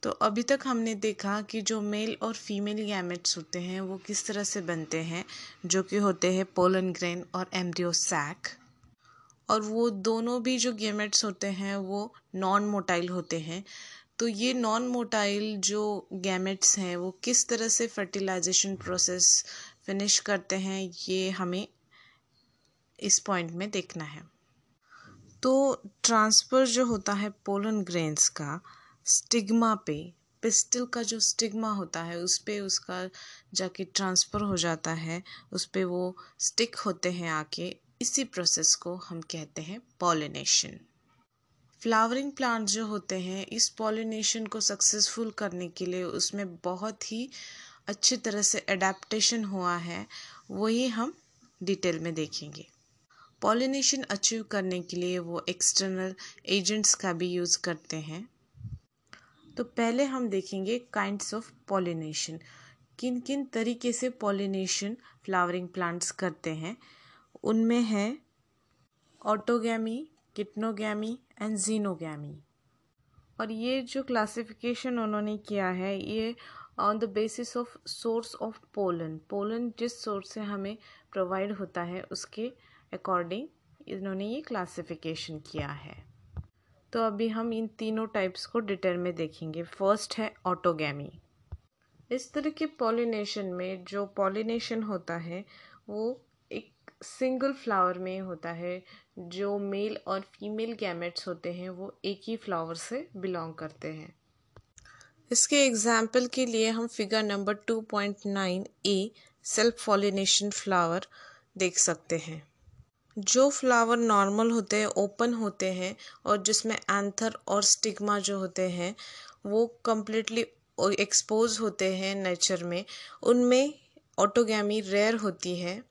Speaker 1: तो अभी तक हमने देखा कि जो मेल और फीमेल गैमेट्स होते हैं, वो किस तरह से बनते हैं, जो कि होते हैं पोलन ग्रेन और एम्ब्रियो सैक और वो दोनों भी जो गैमेट्स होते हैं, वो नॉन मोटाइल होते हैं तो ये नॉन मोटाइल जो गैमेट्स हैं, वो किस तरह से फर्टिलाइजेशन प्रोसेस फिनिश करते हैं, ये हमें इस पॉइंट में देखना है। तो ट्रांसफ़र जो होता है पोलन ग्रेन्स का स्टिग्मा पे पिस्टल का जो स्टिग्मा होता है, उस पर उसका जाके ट्रांसफ़र हो जाता है, उस पर वो स्टिक होते हैं आके, इसी प्रोसेस को हम कहते हैं पॉलिनेशन फ्लावरिंग प्लांट जो होते हैं, इस पॉलिनेशन को सक्सेसफुल करने के लिए उसमें बहुत ही अच्छी तरह से अडेप्टेशन हुआ है। वही हम डिटेल में देखेंगे। पॉलिनेशन अचीव करने के लिए वो एक्सटर्नल एजेंट्स का भी यूज़ करते हैं। तो पहले हम देखेंगे काइंड्स ऑफ़ पॉलिनेशन किन किन तरीके से पॉलिनेशन फ्लावरिंग प्लांट्स करते हैं, उनमें है ऑटोगैमी किटनोगैमी एंड जीनोगैमी। और ये जो क्लासिफिकेशन उन्होंने किया है, ये on the basis of source of pollen pollen जिस सोर्स से हमें प्रोवाइड होता है, उसके अकॉर्डिंग इन्होंने ये क्लासिफिकेशन किया है। तो अभी हम इन तीनों टाइप्स को डिटेल में देखेंगे। फ़र्स्ट है ऑटोगैमी इस तरह के पॉलिनेशन में जो पॉलिनेशन होता है, वो सिंगल फ्लावर में होता है, जो मेल और फीमेल गैमेट्स होते हैं, वो एक ही फ्लावर से बिलोंग करते हैं। इसके एग्ज़ाम्पल के लिए हम figure number two point nine A self pollination flower, देख सकते हैं। जो फ्लावर नॉर्मल होते हैं, ओपन होते हैं, और जिसमें एंथर और स्टिग्मा जो होते हैं, वो कम्प्लीटली एक्सपोज होते हैं नेचर में, उनमें ऑटोगैमी रेयर होती है।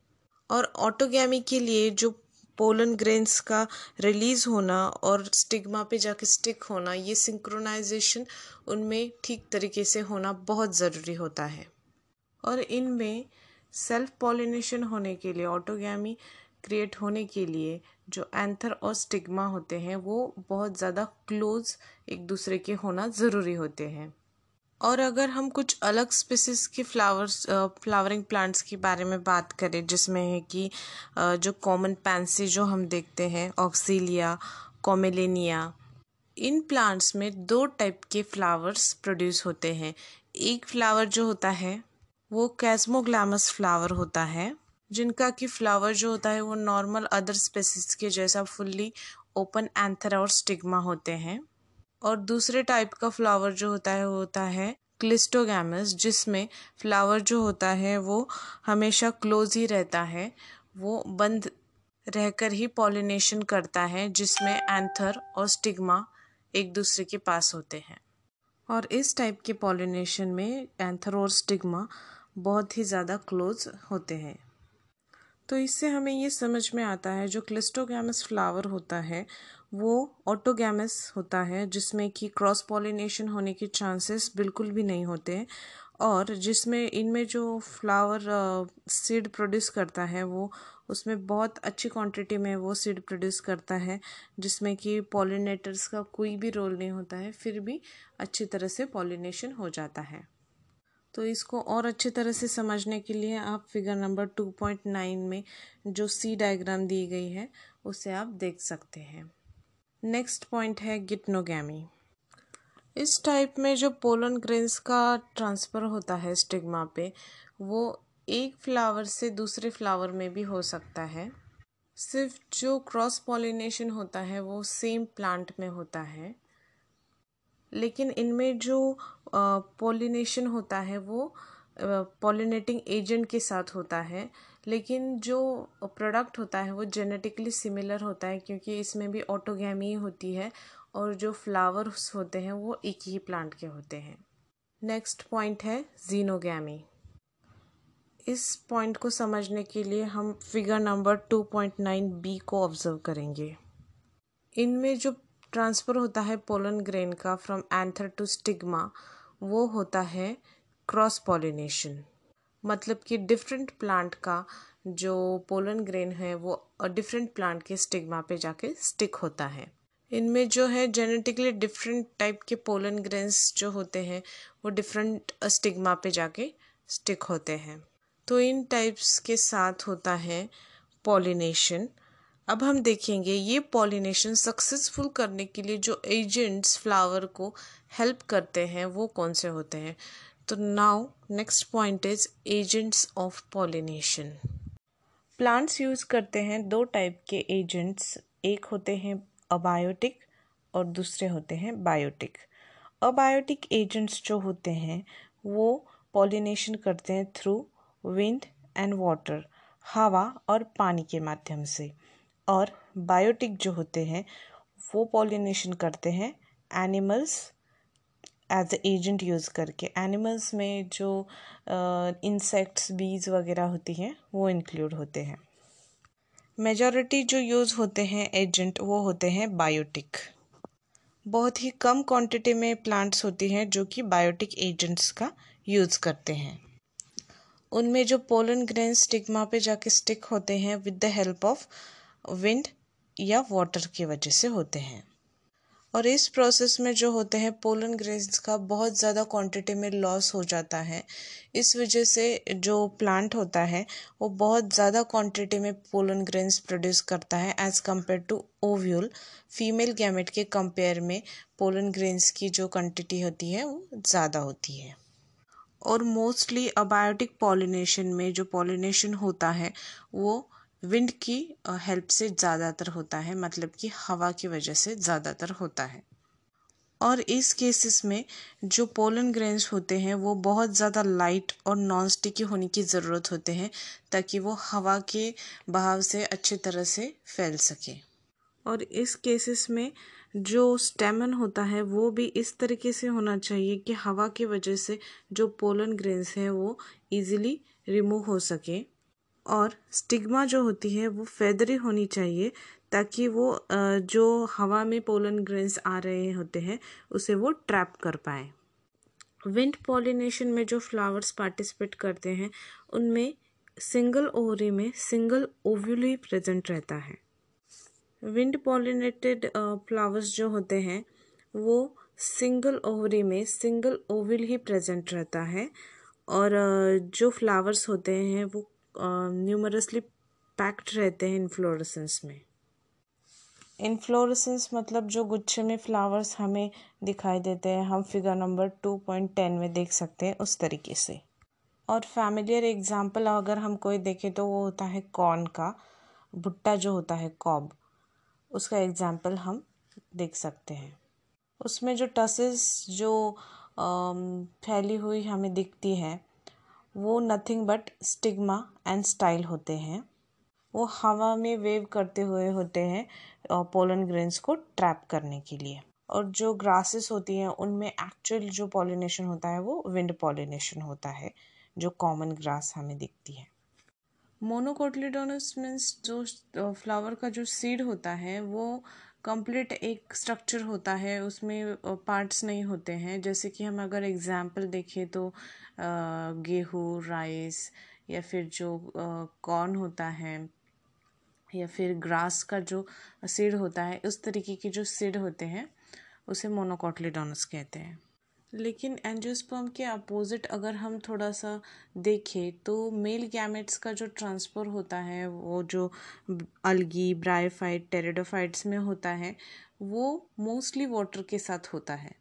Speaker 1: और ऑटोगैमी के लिए जो पोलन ग्रेन्स का रिलीज़ होना और स्टिग्मा पे जाके स्टिक होना, ये सिंक्रोनाइजेशन उनमें ठीक तरीके से होना बहुत ज़रूरी होता है। और इनमें सेल्फ पॉलिनेशन होने के लिए ऑटोगैमी क्रिएट होने के लिए जो एंथर और स्टिग्मा होते हैं, वो बहुत ज़्यादा क्लोज एक दूसरे के होना ज़रूरी होते हैं। और अगर हम कुछ अलग स्पीसीज के फ्लावर्स फ्लावरिंग प्लांट्स के बारे में बात करें, जिसमें है कि जो कॉमन पैंसी जो हम देखते हैं ऑक्सीलिया कॉमेलेनिया इन प्लांट्स में दो टाइप के फ्लावर्स प्रोड्यूस होते हैं। एक फ्लावर जो होता है, वो कैस्मोग्लामस फ्लावर होता है, जिनका कि फ्लावर जो होता है, वो नॉर्मल अदर स्पेसिस के जैसा फुल्ली ओपन एंथर और स्टिग्मा होते हैं। और दूसरे टाइप का फ्लावर जो होता है, वो होता है क्लिस्टोगैमस जिसमें फ्लावर जो होता है, वो हमेशा क्लोज ही रहता है। वो बंद रहकर ही पॉलिनेशन करता है, जिसमें एंथर और स्टिग्मा एक दूसरे के पास होते हैं। और इस टाइप के पॉलिनेशन में एंथर और स्टिग्मा बहुत ही ज़्यादा क्लोज होते हैं। तो इससे हमें ये समझ में आता है, जो क्लिस्टोगैमस फ्लावर होता है वो ऑटोगैमस होता है, जिसमें कि क्रॉस पॉलिनेशन होने के चांसेस बिल्कुल भी नहीं होते और जिसमें इनमें जो फ्लावर सीड प्रोड्यूस करता है वो, उसमें बहुत अच्छी क्वांटिटी में वो सीड प्रोड्यूस करता है, जिसमें कि पॉलिनेटर्स का कोई भी रोल नहीं होता है, फिर भी अच्छी तरह से पॉलिनेशन हो जाता है। तो इसको और अच्छी तरह से समझने के लिए आप figure number two point nine में जो सी डायग्राम दी गई है, उसे आप देख सकते हैं। नेक्स्ट पॉइंट है गिटनोगैमी। इस टाइप में जो पोलन ग्रेन्स का ट्रांसफ़र होता है स्टिग्मा पे, वो एक फ्लावर से दूसरे फ्लावर में भी हो सकता है। सिर्फ़ जो क्रॉस पॉलिनेशन होता है, वो सेम प्लांट में होता है। लेकिन इनमें जो पॉलिनेशन होता है, वो पॉलिनेटिंग एजेंट के साथ होता है। लेकिन जो प्रोडक्ट होता है वो जेनेटिकली सिमिलर होता है क्योंकि इसमें भी ऑटोगैमी होती है और जो फ्लावर्स होते हैं वो एक ही प्लांट के होते हैं। नेक्स्ट पॉइंट है जीनोगैमी इस पॉइंट को समझने के लिए हम figure number two point nine B को ऑब्ज़र्व करेंगे। इनमें जो ट्रांसफ़र होता है पोलन ग्रेन का फ्रॉम एंथर टू स्टिग्मा वो होता है क्रॉस पॉलिनेशन मतलब कि डिफरेंट प्लांट का जो पोलन ग्रेन है, वो डिफरेंट प्लांट के स्टिग्मा पे जाके स्टिक होता है। इनमें जो है जेनेटिकली डिफरेंट टाइप के पोलन ग्रेन्स जो होते हैं, वो डिफरेंट स्टिग्मा पे जाके स्टिक होते हैं। तो इन टाइप्स के साथ होता है पॉलिनेशन अब हम देखेंगे, ये पॉलिनेशन सक्सेसफुल करने के लिए जो एजेंट्स फ्लावर को हेल्प करते हैं, वो कौन से होते हैं? तो now next point is agents of pollination plants use करते हैं दो टाइप के एजेंट्स एक होते हैं अबायोटिक और दूसरे होते हैं बायोटिक अबायोटिक एजेंट्स जो होते हैं, वो पॉलिनेशन करते हैं थ्रू विंड एंड वाटर हवा और पानी के माध्यम से. और बायोटिक जो होते हैं, वो पॉलिनेशन करते हैं animals as a agent use करके. एनिमल्स में जो इंसेक्ट्स बीज वगैरह होती हैं, वो इंक्लूड होते हैं. मेजॉरिटी जो यूज़ होते हैं एजेंट वो होते हैं बायोटिक बहुत ही कम क्वांटिटी में प्लांट्स होती हैं जो कि बायोटिक एजेंट्स का यूज़ करते हैं. उनमें जो पोलन ग्रेन स्टिग्मा पे जाके स्टिक होते हैं with the help of wind या वाटर की वजह से होते हैं. और इस प्रोसेस में जो होते हैं पोलन ग्रेन्स का बहुत ज़्यादा क्वांटिटी में लॉस हो जाता है। इस वजह से जो प्लांट होता है, वो बहुत ज़्यादा क्वांटिटी में पोलन ग्रेन्स प्रोड्यूस करता है as compare to ovule female gamete के कंपेयर में पोलन ग्रेन्स की जो क्वांटिटी होती है, वो ज़्यादा होती है। और मोस्टली अबायोटिक पॉलिनेशन में जो पॉलिनेशन होता है, वो विंड की हेल्प से ज़्यादातर होता है मतलब कि हवा की वजह से ज़्यादातर होता है। और इस केसेस में जो पोलन ग्रेन्स होते हैं, वो बहुत ज़्यादा लाइट और नॉन स्टिकी होने की ज़रूरत होते हैं, ताकि वो हवा के बहाव से अच्छी तरह से फैल सके। और इस केसेस में जो स्टेमन होता है, वो भी इस तरीके से होना चाहिए कि हवा की वजह से जो पोलन ग्रेन्स हैं, वो इजीली रिमूव हो सके। और स्टिग्मा जो होती है वो फेदरी होनी चाहिए ताकि वो जो हवा में पोलन ग्रेन्स आ रहे होते हैं, उसे वो ट्रैप कर पाए। विंड पॉलिनेशन में जो फ्लावर्स पार्टिसिपेट करते हैं, उनमें सिंगल ओवरी में सिंगल ओव्यूल ही प्रेजेंट रहता है। विंड पॉलिनेटेड फ्लावर्स जो होते हैं, वो सिंगल ओवरी में सिंगल ओव्यूल ही प्रेजेंट रहता है और जो फ्लावर्स होते हैं वो न्यूमरसली पैक्ड रहते हैं इन्फ्लोरेसेंस में। इन्फ्लोरेसेंस मतलब जो गुच्छे में फ्लावर्स हमें दिखाई देते हैं, हम figure number two point ten में देख सकते हैं उस तरीके से। और फैमिलियर एग्ज़ाम्पल अगर हम कोई देखें तो वो होता है कॉर्न का, भुट्टा जो होता है कॉब उसका एग्ज़ाम्पल हम देख सकते हैं। उसमें जो टसेस जो फैली हुई हमें दिखती है वो nothing but stigma and style होते हैं। वो हवा में वेव करते हुए होते हैं पोलन ग्रेन्स को ट्रैप करने के लिए। और जो ग्रासेस होती हैं, उनमें एक्चुअल जो पॉलिनेशन होता है, वो विंड पॉलिनेशन होता है, जो कॉमन ग्रास हमें दिखती है। मोनोकोटलीडोनस मीन्स जो फ्लावर का जो सीड होता है, वो कंप्लीट एक स्ट्रक्चर होता है, उसमें पार्ट्स नहीं होते हैं। जैसे कि हम अगर एग्जांपल देखें तो गेहूँ राइस या फिर जो कॉर्न होता है या फिर ग्रास का जो सीड होता है, उस तरीके के जो सीड होते हैं, उसे मोनोकोटलीडोनस कहते हैं। लेकिन एंजियोस्पर्म के अपोजिट अगर हम थोड़ा सा देखें तो मेल गैमेट्स का जो ट्रांसफ़र होता है, वो जो अलगी ब्राइफाइट टेरेडोफाइट्स में होता है, वो मोस्टली वाटर के साथ होता है।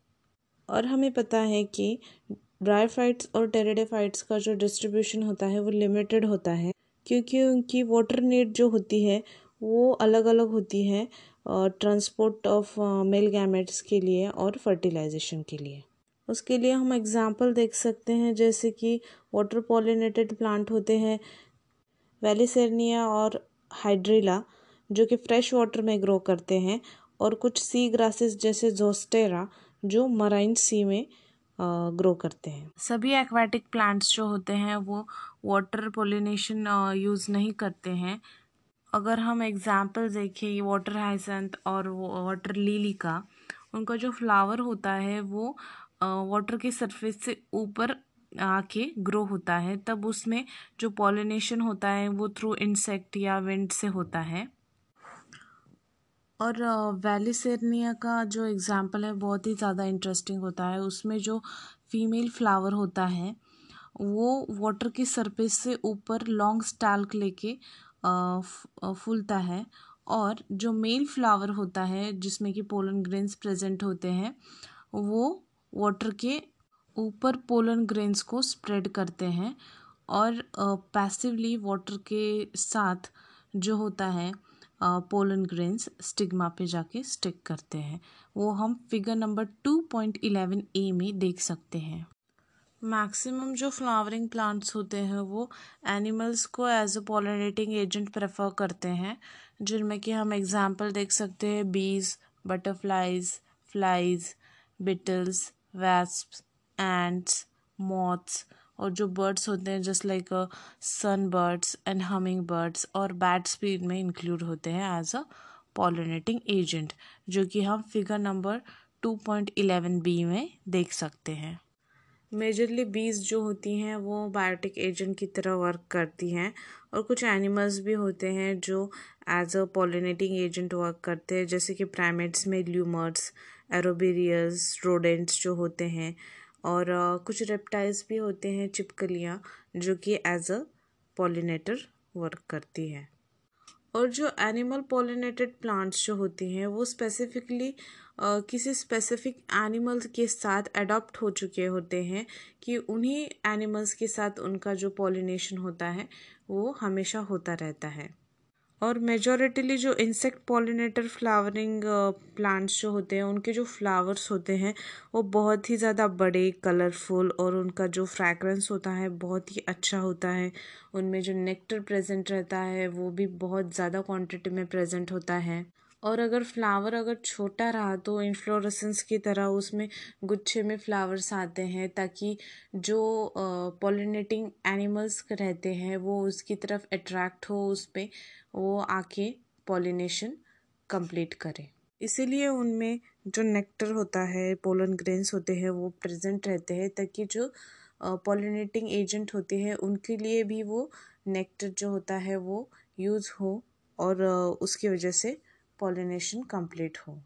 Speaker 1: और हमें पता है कि ब्राइफाइट्स और टेरेडोफाइट्स का जो डिस्ट्रीब्यूशन होता है, वो लिमिटेड होता है, क्योंकि उनकी वाटर नीड जो होती है, वो अलग अलग होती है ट्रांसपोर्ट ऑफ़ मेल गैमेट्स के लिए और फर्टिलाइजेशन के लिए। उसके लिए हम एग्ज़ाम्पल देख सकते हैं, जैसे कि वाटर पॉलिनेटेड प्लांट होते हैं वेलिसेरनिया और हाइड्रिला जो कि फ्रेश वाटर में ग्रो करते हैं, और कुछ सी ग्रासेस जैसे जोस्टेरा जो मराइन सी में ग्रो करते हैं। सभी एक्वाटिक प्लांट्स जो होते हैं, वो वाटर पोलिनेशन यूज़ नहीं करते हैं। अगर हम एग्ज़ाम्पल देखें वाटर हाइसेंथ और वाटर लीली का, उनका जो फ्लावर होता है, वो वाटर के सरफेस से ऊपर आके ग्रो होता है, तब उसमें जो पॉलिनेशन होता है, वो थ्रू इंसेक्ट या विंड से होता है। और वैलीसेरनिया का जो एग्ज़ाम्पल है, बहुत ही ज़्यादा इंटरेस्टिंग होता है। उसमें जो फीमेल फ्लावर होता है, वो वाटर की सरफेस से ऊपर लॉन्ग स्टाल्क लेके फूलता है। और जो मेल फ्लावर होता है, जिसमें कि पोलन ग्रेन्स प्रेजेंट होते हैं, वो वाटर के ऊपर पोलन ग्रेन्स को स्प्रेड करते हैं और पैसिवली वाटर के साथ जो होता है पोलन ग्रेन्स स्टिग्मा पे जाके स्टिक करते हैं। वो हम figure number two point eleven A में देख सकते हैं। मैक्सिमम जो फ्लावरिंग प्लांट्स होते हैं, वो एनिमल्स को as a pollinating agent prefer करते हैं, जिनमें कि हम एग्जांपल देख सकते हैं bees butterflies flies beetles wasps ants moths और जो बर्ड्स होते हैं just like sun birds and humming birds और बैट स्पीड में इंक्लूड होते हैं एज अ पॉलिनेटिंग एजेंट जो कि हम figure number two point eleven B में देख सकते हैं। मेजरली बीज जो होती हैं, वो बायोटिक एजेंट की तरह वर्क करती हैं और कुछ एनिमल्स भी होते हैं जो as a pollinating agent work करते हैं, जैसे कि प्राइमेट्स में ल्यूमर्स एरोबेरियस रोडेंट्स जो होते हैं और कुछ रेप्टाइल्स भी होते हैं चिपकलियाँ जो कि एज अ पॉलिनेटर वर्क करती है। और जो एनिमल पॉलिनेटेड प्लांट्स जो होती हैं, वो स्पेसिफिकली किसी स्पेसिफिक एनिमल्स के साथ अडॉप्ट हो चुके होते हैं कि उन्हीं एनिमल्स के साथ उनका जो पॉलिनेशन होता है, वो हमेशा होता रहता है। और मेजोरिटीली जो इंसेक्ट पॉलिनेटर फ्लावरिंग प्लांट्स जो होते हैं, उनके जो फ्लावर्स होते हैं, वो बहुत ही ज़्यादा बड़े कलरफुल और उनका जो फ्रैग्रेंस होता है, बहुत ही अच्छा होता है। उनमें जो नेक्टर प्रेजेंट रहता है, वो भी बहुत ज़्यादा क्वांटिटी में प्रेजेंट होता है। और अगर फ्लावर अगर छोटा रहा तो इन्फ्लोरेसेंस की तरह उसमें गुच्छे में फ्लावर्स आते हैं ताकि जो पॉलिनेटिंग एनिमल्स रहते हैं वो उसकी तरफ़ अट्रैक्ट हो उस पर वो आके पॉलिनेशन कंप्लीट करें। इसीलिए उनमें जो नेक्टर होता है पोलन ग्रेन्स होते हैं, वो प्रेजेंट रहते हैं ताकि जो पॉलिनेटिंग एजेंट होते हैं उनके लिए भी वो नेक्टर जो होता है वो यूज़ हो और उसकी वजह से पॉलिनेशन कंप्लीट हो।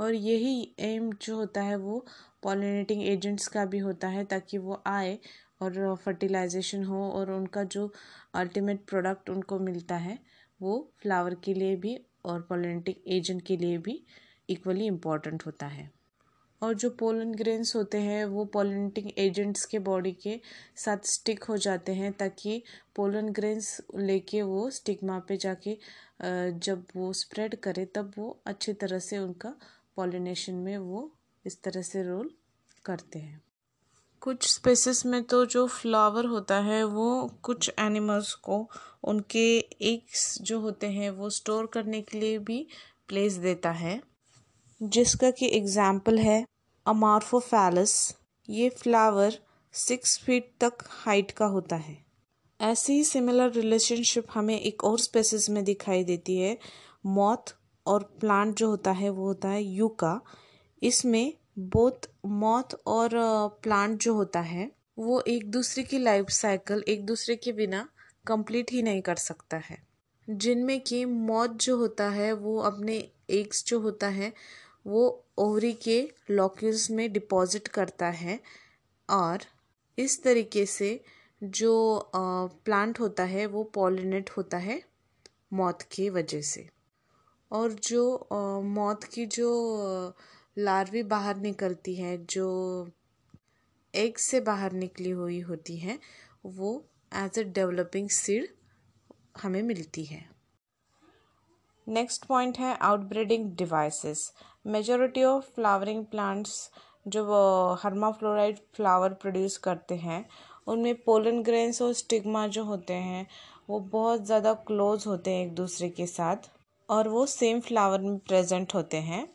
Speaker 1: और यही एम जो होता है वो पॉलिनेटिंग एजेंट्स का भी होता है ताकि वो आए और फर्टिलाइजेशन हो और उनका जो अल्टीमेट प्रोडक्ट उनको मिलता है, वो फ्लावर के लिए भी और पॉलिनेटिंग एजेंट के लिए भी इक्वली इंपॉर्टेंट होता है। और जो पोलन ग्रेन्स होते हैं, वो पोलिनेटिंग एजेंट्स के बॉडी के साथ स्टिक हो जाते हैं ताकि पोलन ग्रेन्स लेके वो स्टिग्मा पे जाके जब वो स्प्रेड करे, तब वो अच्छी तरह से उनका पॉलिनेशन में वो इस तरह से रोल करते हैं। कुछ स्पेसिस में तो जो फ्लावर होता है, वो कुछ एनिमल्स को उनके एग्स जो होते हैं, वो स्टोर करने के लिए भी प्लेस देता है। जिसका कि एग्ज़ाम्पल है अमार्फोफैलस, ये फ्लावर सिक्स फीट तक हाइट का होता है। ऐसी ही सिमिलर रिलेशनशिप हमें एक और स्पेसिस में दिखाई देती है मौत और प्लांट जो होता है, वो होता है यूका इसमें बोथ मौत और प्लांट जो होता है, वो एक दूसरे की लाइफ साइकिल एक दूसरे के बिना कंप्लीट ही नहीं कर सकता है। जिनमें कि मौत जो होता है, वो अपने एग्स जो होता है वो ओवरी के लॉक्यूल्स में डिपॉजिट करता है और इस तरीके से जो प्लांट होता है, वो पॉलिनेट होता है मौत की वजह से। और जो मौत की जो लार्वी बाहर निकलती है, जो एग से बाहर निकली हुई होती है, वो एज अ डेवलपिंग सीड हमें मिलती है। नेक्स्ट पॉइंट है outbreeding devices majority of flowering plants जो हर्माफ्लोराइड फ्लावर प्रोड्यूस करते हैं, उनमें पोलन ग्रेन्स और स्टिग्मा जो होते हैं, वो बहुत ज़्यादा क्लोज होते हैं एक दूसरे के साथ और वो सेम फ्लावर में प्रेजेंट होते हैं।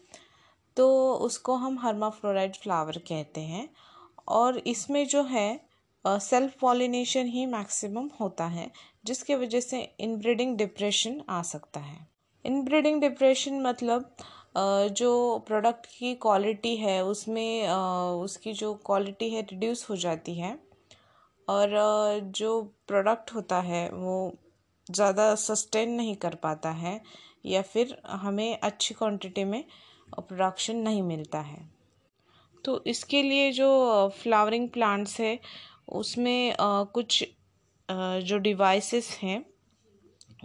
Speaker 1: तो उसको हम हर्माफ्लोराइड फ्लावर कहते हैं और इसमें जो है सेल्फ पॉलिनेशन ही मैक्सिमम होता है, जिसके वजह से इनब्रीडिंग डिप्रेशन आ सकता है। इनब्रीडिंग डिप्रेशन मतलब जो प्रोडक्ट की क्वालिटी है, उसमें उसकी जो क्वालिटी है रिड्यूस हो जाती है। और जो प्रोडक्ट होता है, वो ज़्यादा सस्टेन नहीं कर पाता है, या फिर हमें अच्छी क्वांटिटी में प्रोडक्शन नहीं मिलता है। तो इसके लिए जो फ्लावरिंग प्लांट्स है, उसमें कुछ जो डिवाइसेस हैं,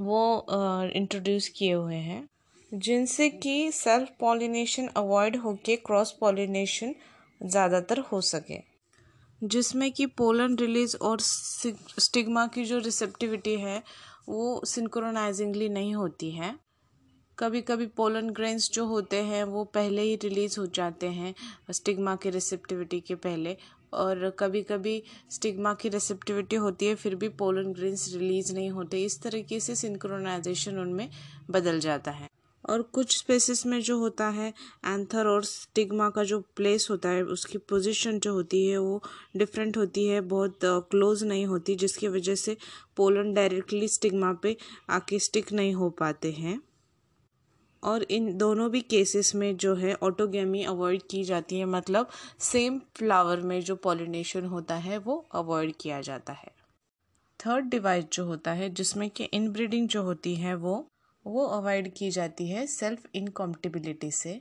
Speaker 1: वो इंट्रोड्यूस किए हुए हैं। जिनसे कि सेल्फ पॉलिनेशन अवॉइड होके क्रॉस पॉलिनेशन ज़्यादातर हो सके। जिसमें कि पोलन रिलीज़ और स्टिग्मा की जो रिसेप्टिविटी है, वो सिंक्रोनाइजिंगली नहीं होती है। कभी कभी पोलन ग्रेन्स जो होते हैं, वो पहले ही रिलीज़ हो जाते हैं स्टिग्मा की रिसेप्टिविटी के पहले। और कभी कभी स्टिग्मा की रिसेप्टिविटी होती है, फिर भी पोलन ग्रेन्स रिलीज़ नहीं होते। इस तरीके से सिंक्रोनाइजेशन उनमें बदल जाता है। और कुछ स्पेसिस में जो होता है एंथर और स्टिग्मा का जो प्लेस होता है उसकी पोजीशन जो होती है वो डिफरेंट होती है बहुत क्लोज uh, नहीं होती जिसकी वजह से पोलन डायरेक्टली स्टिग्मा पे आके स्टिक नहीं हो पाते हैं। और इन दोनों भी केसेस में जो है ऑटोगेमी अवॉइड की जाती है मतलब सेम फ्लावर में जो पॉलिनेशन होता है वो अवॉइड किया जाता है। थर्ड डिवाइस जो होता है जिसमें कि इनब्रीडिंग जो होती है वो वो अवॉइड की जाती है सेल्फ इनकॉम्पिटिबिलिटी से।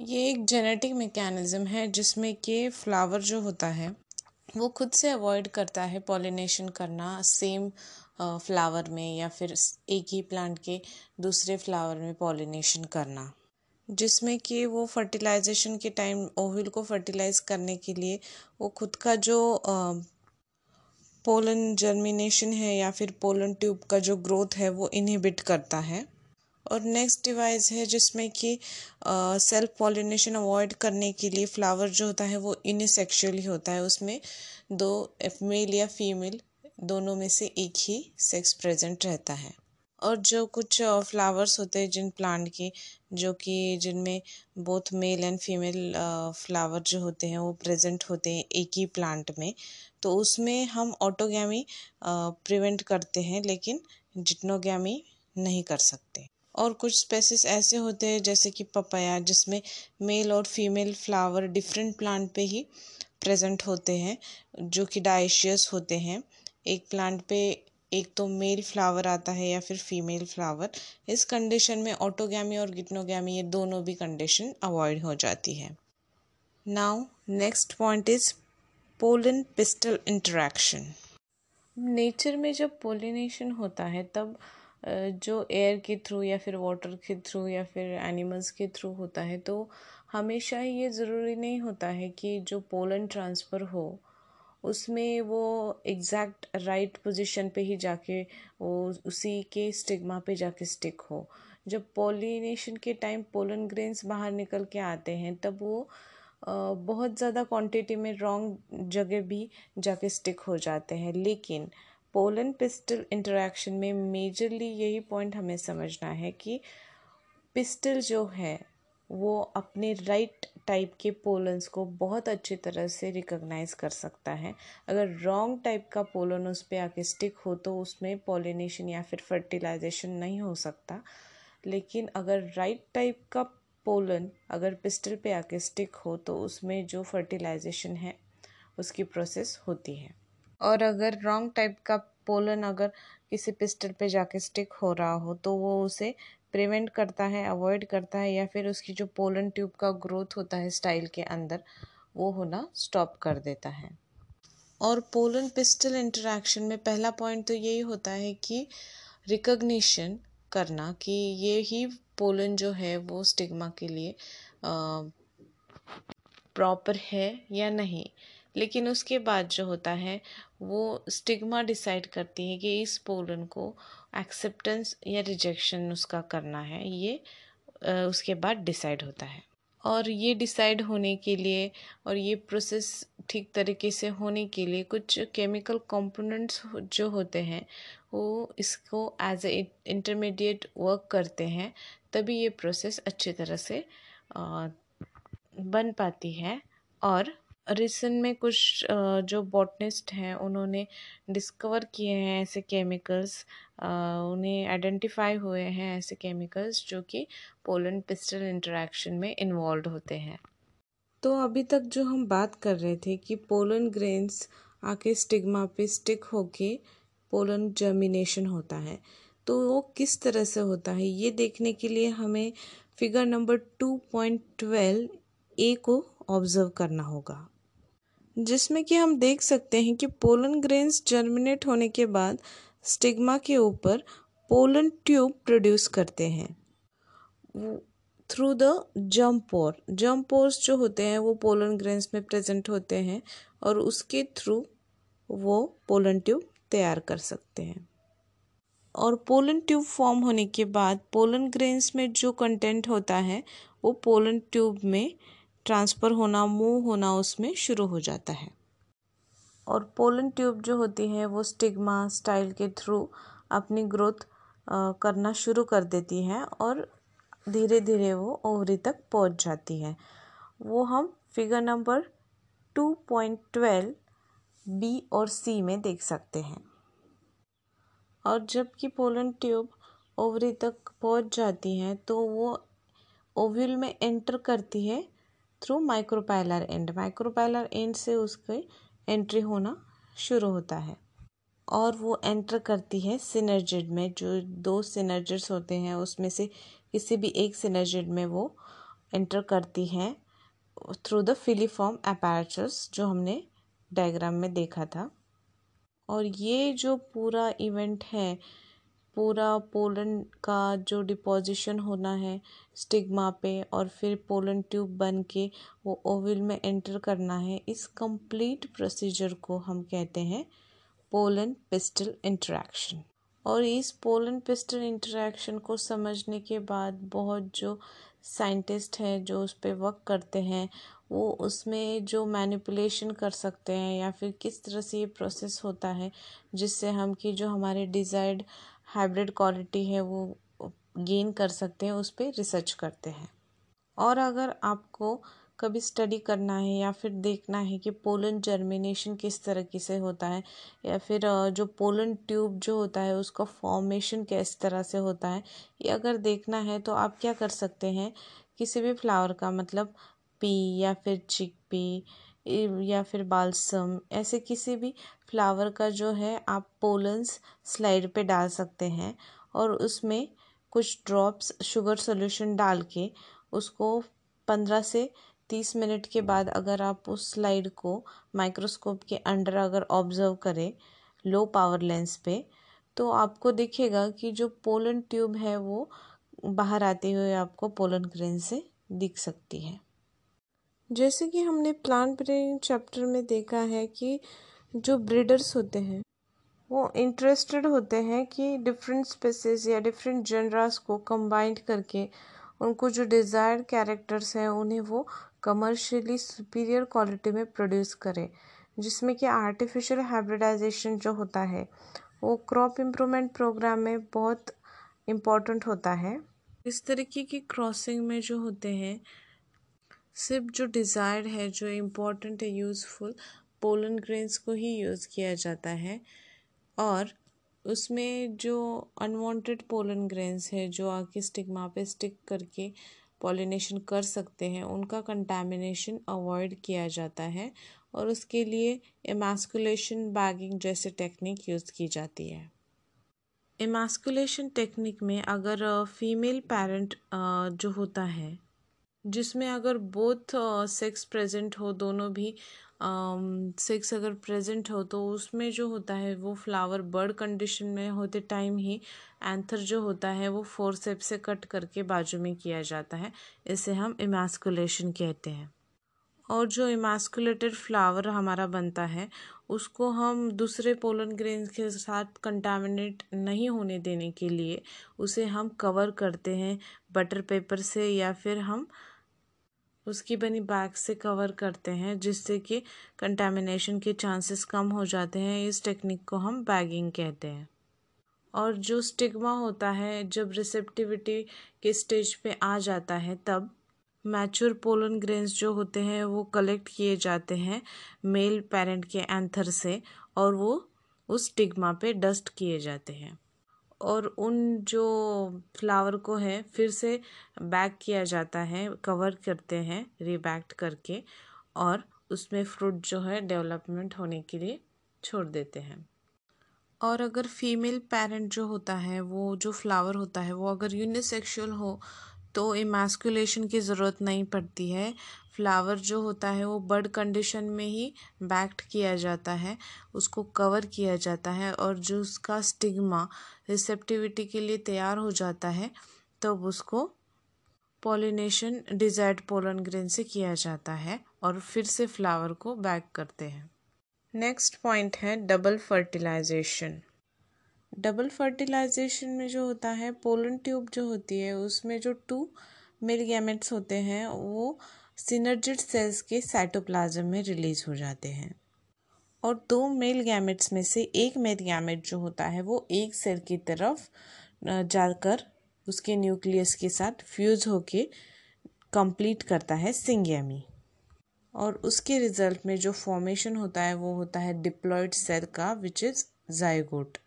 Speaker 1: ये एक जेनेटिक मैकेनिज्म है जिसमें कि फ्लावर जो होता है, वो खुद से अवॉइड करता है पॉलिनेशन करना सेम फ्लावर में या फिर एक ही प्लांट के दूसरे फ्लावर में पॉलिनेशन करना। जिसमें कि वो फर्टिलाइजेशन के टाइम ओविल को फर्टिलाइज करने के लिए वो खुद का जो पोलन जर्मिनेशन है या फिर पोलन ट्यूब का जो ग्रोथ है वो इनहिबिट करता है। और नेक्स्ट डिवाइस है जिसमें कि सेल्फ पॉलिनेशन अवॉइड करने के लिए फ्लावर जो होता है वो इनसेक्सुअली होता है। उसमें दो मेल या फीमेल दोनों में से एक ही सेक्स प्रेजेंट रहता है। और जो कुछ फ्लावर्स होते हैं जिन प्लांट के, जो कि जिनमें both male and female flower जो होते हैं वो प्रेजेंट होते हैं एक ही प्लांट में तो उसमें हम ऑटोगैमी प्रिवेंट करते हैं, लेकिन जिटनोगैमी नहीं कर सकते। और कुछ स्पेसिस ऐसे होते हैं, जैसे कि पपाया जिसमें मेल और फीमेल फ्लावर डिफरेंट प्लांट पे ही प्रेजेंट होते हैं, जो कि डाइशियस होते हैं। एक प्लांट पे एक तो मेल फ्लावर आता है या फिर फीमेल फ्लावर इस कंडीशन में ऑटोगैमी और गिटनोगैमी ये दोनों भी कंडीशन अवॉइड हो जाती है। Now next point is pollen pistil interaction. Nature में जब पोलिनेशन होता है, तब जो एयर के थ्रू या फिर वाटर के थ्रू या फिर एनिमल्स के थ्रू होता है तो हमेशा ये ज़रूरी नहीं होता है कि जो पोलन ट्रांसफ़र हो, उसमें वो एग्जैक्ट राइट पोजीशन पे ही जाके, वो उसी के स्टिग्मा पे जाके स्टिक हो। जब पोलिनेशन के टाइम पोलन ग्रेन्स बाहर निकल के आते हैं, तब वो बहुत ज़्यादा क्वांटिटी में रॉन्ग जगह भी जाके स्टिक हो जाते हैं। लेकिन पोलन पिस्टल इंटरेक्शन में मेजरली यही पॉइंट हमें समझना है कि पिस्टल जो है, वो अपने राइट टाइप के पोलन्स को बहुत अच्छी तरह से रिकॉग्नाइज कर सकता है। अगर रॉन्ग टाइप का पोलन उस पर आके स्टिक हो तो उसमें पोलिनेशन या फिर फर्टिलाइजेशन नहीं हो सकता। लेकिन अगर राइट टाइप का पोलन अगर पिस्टल पे आके स्टिक हो तो उसमें जो फर्टिलाइजेशन है, उसकी प्रोसेस होती है। और अगर रॉन्ग टाइप का पोलन अगर किसी पिस्टल पे जाके स्टिक हो रहा हो तो वो उसे प्रिवेंट करता है, अवॉइड करता है या फिर उसकी जो पोलन ट्यूब का ग्रोथ होता है स्टाइल के अंदर, वो होना स्टॉप कर देता है। और पोलन पिस्टल इंटरेक्शन में पहला पॉइंट तो यही होता है कि रिकग्निशन करना कि ये ही पोलन जो है वो स्टिग्मा के लिए प्रॉपर है या नहीं। लेकिन उसके बाद जो होता है, वो स्टिग्मा डिसाइड करती है कि इस पोलन को एक्सेप्टेंस या रिजेक्शन उसका करना है। ये उसके बाद डिसाइड होता है। और ये डिसाइड होने के लिए और ये प्रोसेस ठीक तरीके से होने के लिए कुछ केमिकल कंपोनेंट्स जो होते हैं, वो इसको एज ए इंटरमीडिएट वर्क करते हैं। तभी ये प्रोसेस अच्छी तरह से बन पाती है। और रिसेंट में कुछ जो बॉटनिस्ट हैं, उन्होंने डिस्कवर किए हैं ऐसे केमिकल्स उन्हें आइडेंटिफाई हुए हैं ऐसे केमिकल्स जो कि पोलन पिस्टल इंटरेक्शन में इन्वॉल्व होते हैं। तो अभी तक जो हम बात कर रहे थे कि पोलन ग्रेन्स आके स्टिग्मा पे स्टिक होके पोलन जर्मिनेशन होता है तो वो किस तरह से होता है, ये देखने के लिए हमें figure number two point twelve A को ऑब्ज़र्व करना होगा। जिसमें कि हम देख सकते हैं कि पोलन ग्रेन्स जर्मिनेट होने के बाद स्टिग्मा के ऊपर पोलन ट्यूब प्रोड्यूस करते हैं। थ्रू द जम्पोर जम्पोर्स जो होते हैं वो पोलन ग्रेन्स में प्रेजेंट होते हैं और उसके थ्रू वो पोलन ट्यूब तैयार कर सकते हैं। और पोलन ट्यूब फॉर्म होने के बाद पोलन ग्रेन्स में जो कंटेंट होता है, वो पोलन ट्यूब में ट्रांसफ़र होना, मूव होना उसमें शुरू हो जाता है। और पोलन ट्यूब जो होती है, वो स्टिग्मा स्टाइल के थ्रू अपनी ग्रोथ करना शुरू कर देती है और धीरे धीरे वो ओवरी तक पहुँच जाती है। वो हम figure number two point twelve B और सी में देख सकते हैं। और जबकि पोलन ट्यूब ओवरी तक पहुँच जाती हैं तो वो ओव्यूल में एंटर करती है through micropylar end. Micropylar end से उसके एंट्री होना शुरू होता है और वो एंटर करती है सिनर्जिड में। जो दो सिनर्जिड्स होते हैं, उसमें से किसी भी एक सिनर्जिड में वो एंटर करती हैं थ्रू द फिलीफॉर्म अपैरेटस जो हमने डायग्राम में देखा था। और ये जो पूरा इवेंट है, पूरा पोलन का जो डिपोजिशन होना है स्टिग्मा पे और फिर पोलन ट्यूब बन के वो ओविल में एंटर करना है, इस कंप्लीट प्रोसीजर को हम कहते हैं पोलन पिस्टल इंटरेक्शन और इस पोलन पिस्टल इंटरेक्शन को समझने के बाद बहुत जो साइंटिस्ट हैं, जो उस पर वर्क करते हैं वो उसमें जो मैनिपुलेशन कर सकते हैं या फिर किस तरह से ये प्रोसेस होता है, जिससे हम कि जो हमारे डिज़ायर्ड हाइब्रिड क्वालिटी है वो गेन कर सकते हैं, उस पर रिसर्च करते हैं। और अगर आपको कभी स्टडी करना है या फिर देखना है कि पोलन जर्मिनेशन किस तरीके से होता है, या फिर जो पोलन ट्यूब जो होता है उसका फॉर्मेशन किस तरह से होता है, ये अगर देखना है तो आप क्या कर सकते हैं, किसी भी फ्लावर का मतलब पी या फिर चिक पी या फिर बालसम, ऐसे किसी भी फ्लावर का जो है, आप पोलन्स स्लाइड पे डाल सकते हैं और उसमें कुछ ड्रॉप्स शुगर सोल्यूशन डाल के उसको पंद्रह से तीस मिनट के बाद अगर आप उस स्लाइड को माइक्रोस्कोप के अंडर अगर ऑब्ज़र्व करें लो पावर लेंस पे तो आपको दिखेगा कि जो पोलन ट्यूब है वो बाहर आते हुए आपको पोलन ग्रेन से दिख सकती है। जैसे कि हमने प्लांट ब्रेन चैप्टर में देखा है कि जो ब्रीडर्स होते हैं, वो इंटरेस्टेड होते हैं कि डिफरेंट स्पेसिस या डिफरेंट जनरास को कंबाइंड करके उनको जो डिज़ायर्ड कैरेक्टर्स हैं, उन्हें वो कमर्शियली सुपीरियर क्वालिटी में प्रोड्यूस करें। जिसमें कि आर्टिफिशियल हाइब्रिडाइजेशन जो होता है, वो क्रॉप इम्प्रूवमेंट प्रोग्राम में बहुत इंपॉर्टेंट होता है। इस तरीके की क्रॉसिंग में जो होते हैं सिर्फ़ जो डिज़ायर है, जो इम्पोर्टेंट है, यूज़फुल, पोलन ग्रेन्स को ही यूज़ किया जाता है। और उसमें जो अनवांटेड पोलन ग्रेन्स है, जो आके स्टिग्मा पे स्टिक करके पॉलिनेशन कर सकते हैं, उनका कंटामिनेशन अवॉइड किया जाता है और उसके लिए एमास्कुलेशन बैगिंग जैसे टेक्निक यूज़ की जाती है। एमास्कुलेशन टेक्निक में अगर फीमेल पेरेंट जो होता है जिसमें अगर बोथ सेक्स प्रेजेंट हो, दोनों भी सेक्स अगर प्रेजेंट हो तो उसमें जो होता है, वो फ्लावर बर्ड कंडीशन में होते टाइम ही एंथर जो होता है, वो फोर सेप से कट करके बाजू में किया जाता है। इसे हम इमास्कुलेशन कहते हैं। और जो इमास्कुलेटेड फ्लावर हमारा बनता है, उसको हम दूसरे पोलन ग्रेन के साथ कंटामिनेट नहीं होने देने के लिए, उसे हम कवर करते हैं बटर पेपर से या फिर हम उसकी बनी बैग से कवर करते हैं, जिससे कि कंटेमिनेशन के चांसेस कम हो जाते हैं। इस टेक्निक को हम बैगिंग कहते हैं। और जो स्टिग्मा होता है, जब रिसेप्टिविटी के स्टेज पे आ जाता है, तब मैच्योर पोलन ग्रेन्स जो होते हैं, वो कलेक्ट किए जाते हैं मेल पेरेंट के एंथर से, और वो उस स्टिग्मा पे डस्ट किए जाते हैं। और उन जो फ्लावर को है, फिर से बैक किया जाता है, कवर करते हैं रिबैक्ट करके और उसमें फ्रूट जो है डेवलपमेंट होने के लिए छोड़ देते हैं। और अगर फीमेल पेरेंट जो होता है, वो जो फ्लावर होता है, वो अगर यूनिसेक्सुअल हो तो इमास्कुलेशन की ज़रूरत नहीं पड़ती है। फ्लावर जो होता है वो बर्ड कंडीशन में ही बैक्ट किया जाता है, उसको कवर किया जाता है और जो उसका स्टिग्मा रिसेप्टिविटी के लिए तैयार हो जाता है, तब तो उसको पॉलिनेशन डिजायर्ड पोलन ग्रेन से किया जाता है और फिर से फ्लावर को बैक करते हैं। नेक्स्ट पॉइंट है डबल फर्टिलाइजेशन डबल फर्टिलाइजेशन में जो होता है पोलन ट्यूब जो होती है, उसमें जो टू मिल गैमेट्स होते हैं, वो सिनर्जिड सेल्स के साइटोप्लाज्म में रिलीज़ हो जाते हैं। और दो मेल गैमेट्स में से एक मेल गैमेट जो होता है, वो एक सेल की तरफ़ जाकर उसके न्यूक्लियस के साथ फ्यूज होके कंप्लीट करता है सिंगेमी। और उसके रिज़ल्ट में जो फॉर्मेशन होता है, वो होता है डिप्लॉयड सेल का विच इज़ जायगोट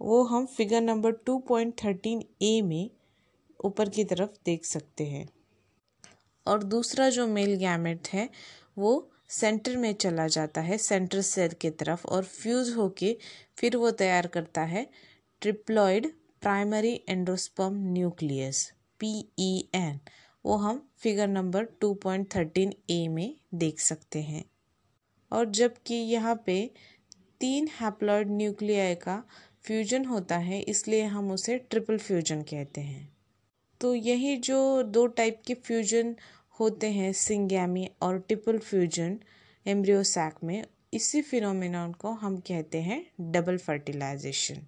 Speaker 1: वो हम figure number two point thirteen A में ऊपर की तरफ़ देख सकते हैं। और दूसरा जो मेल गैमेट है, वो सेंटर में चला जाता है, सेंटर सेल की तरफ़ और फ्यूज होके फिर वो तैयार करता है triploid primary endosperm nucleus P E N वो हम figure number two point thirteen A में देख सकते हैं। और जबकि यहाँ पे तीन हैप्लॉइड न्यूक्लियाई का फ्यूजन होता है, इसलिए हम उसे ट्रिपल फ्यूजन कहते हैं। तो यही जो दो टाइप के फ्यूजन होते हैं सिंगैमी और ट्रिपल फ्यूजन एम्ब्रियोसैक में, इसी फिनोमिनन को हम कहते हैं डबल फर्टिलाइजेशन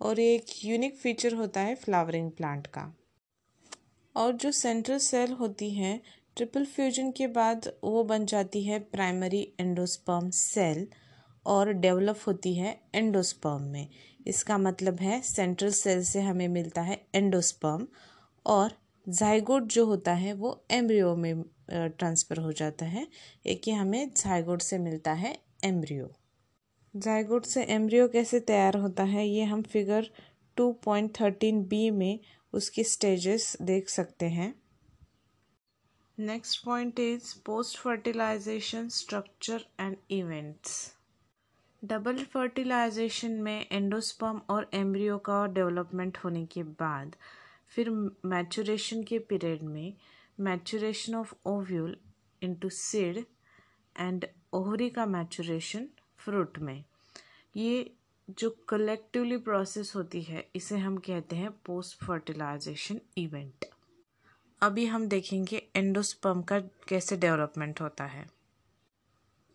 Speaker 1: और एक यूनिक फीचर होता है फ्लावरिंग प्लांट का. और जो सेंट्रल सेल होती है ट्रिपल फ्यूजन के बाद वो बन जाती है प्राइमरी एंडोस्पर्म सेल और डेवलप होती है एंडोस्पर्म में. इसका मतलब है सेंट्रल सेल से हमें मिलता है एंडोस्पर्म और जाइगोट जो होता है, वो एम्ब्रियो में ट्रांसफ़र हो जाता है। एक ही हमें जाइगोट से मिलता है एम्ब्रियो जाइगोट से एम्ब्रियो कैसे तैयार होता है, ये हम figure two point thirteen B में उसकी स्टेजेस देख सकते हैं। Next point is post fertilization structure and events double fertilization में एंडोस्पर्म और एम्ब्रियो का डेवलपमेंट होने के बाद फिर मैचुरेशन के पीरियड में maturation of ovule into seed and ovary का मैचुरेशन फ्रूट में। ये जो कलेक्टिवली प्रोसेस होती है, इसे हम कहते हैं पोस्ट फर्टिलाइजेशन इवेंट अभी हम देखेंगे एंडोस्पर्म का कैसे डेवलपमेंट होता है।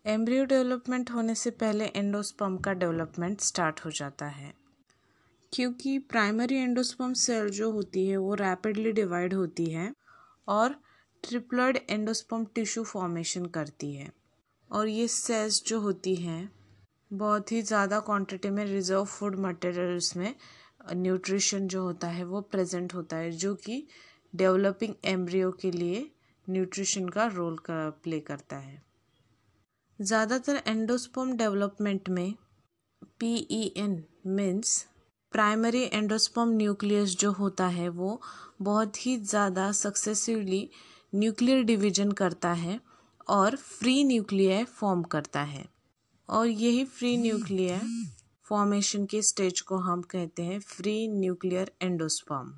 Speaker 1: एम्ब्रियो डेवलपमेंट होने से पहले एंडोस्पर्म का डेवलपमेंट स्टार्ट हो जाता है। क्योंकि प्राइमरी एंडोस्पर्म सेल जो होती है, वो रैपिडली डिवाइड होती है और ट्रिप्लॉइड एंडोस्पर्म टिश्यू फॉर्मेशन करती है। और ये सेल्स जो होती हैं, बहुत ही ज़्यादा क्वांटिटी में रिज़र्व फ़ूड मटेरियल्स में न्यूट्रिशन जो होता है, वो प्रेजेंट होता है, जो कि डेवलपिंग एम्ब्रियो के लिए न्यूट्रिशन का रोल का प्ले करता है। ज़्यादातर एंडोस्पर्म डेवलपमेंट में P E N means primary endosperm nucleus जो होता है, वो बहुत ही ज़्यादा सक्सेसिवली न्यूक्लियर डिवीज़न करता है और फ्री न्यूक्लियर फॉर्म करता है। और यही फ्री न्यूक्लियर फॉर्मेशन के स्टेज को हम कहते हैं फ्री न्यूक्लियर एंडोस्पर्म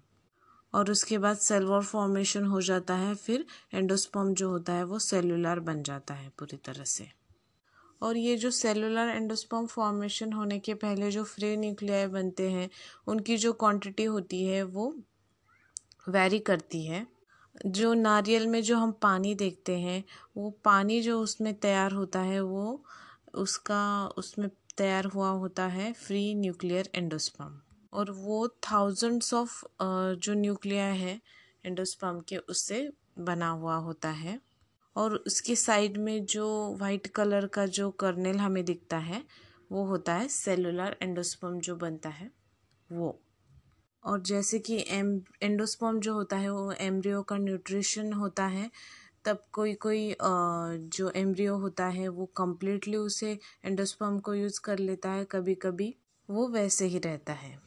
Speaker 1: और उसके बाद सेलवर फॉर्मेशन हो जाता है, फिर एंडोस्पर्म जो होता है, वो सेलुलर बन जाता है पूरी तरह से। और ये जो सेलुलर एंडोस्पर्म फॉर्मेशन होने के पहले जो फ्री न्यूक्लियाई बनते हैं, उनकी जो क्वांटिटी होती है, वो वैरी करती है। जो नारियल में जो हम पानी देखते हैं, वो पानी जो उसमें तैयार होता है, वो उसका, उसमें तैयार हुआ होता है फ्री न्यूक्लियर एंडोस्पर्म और वो थाउजेंड्स ऑफ़ जो न्यूक्लिया है एंडोस्पर्म के, उससे बना हुआ होता है। और उसके साइड में जो वाइट कलर का जो कर्नेल हमें दिखता है, वो होता है सेलुलर एंडोस्पर्म जो बनता है, वो। और जैसे कि एम एंडोस्पर्म जो होता है, वो एम्ब्रियो का न्यूट्रिशन होता है, तब कोई कोई जो एम्ब्रियो होता है, वो कम्प्लीटली उसे एंडोस्पर्म को यूज़ कर लेता है कभी कभी वो वैसे ही रहता है।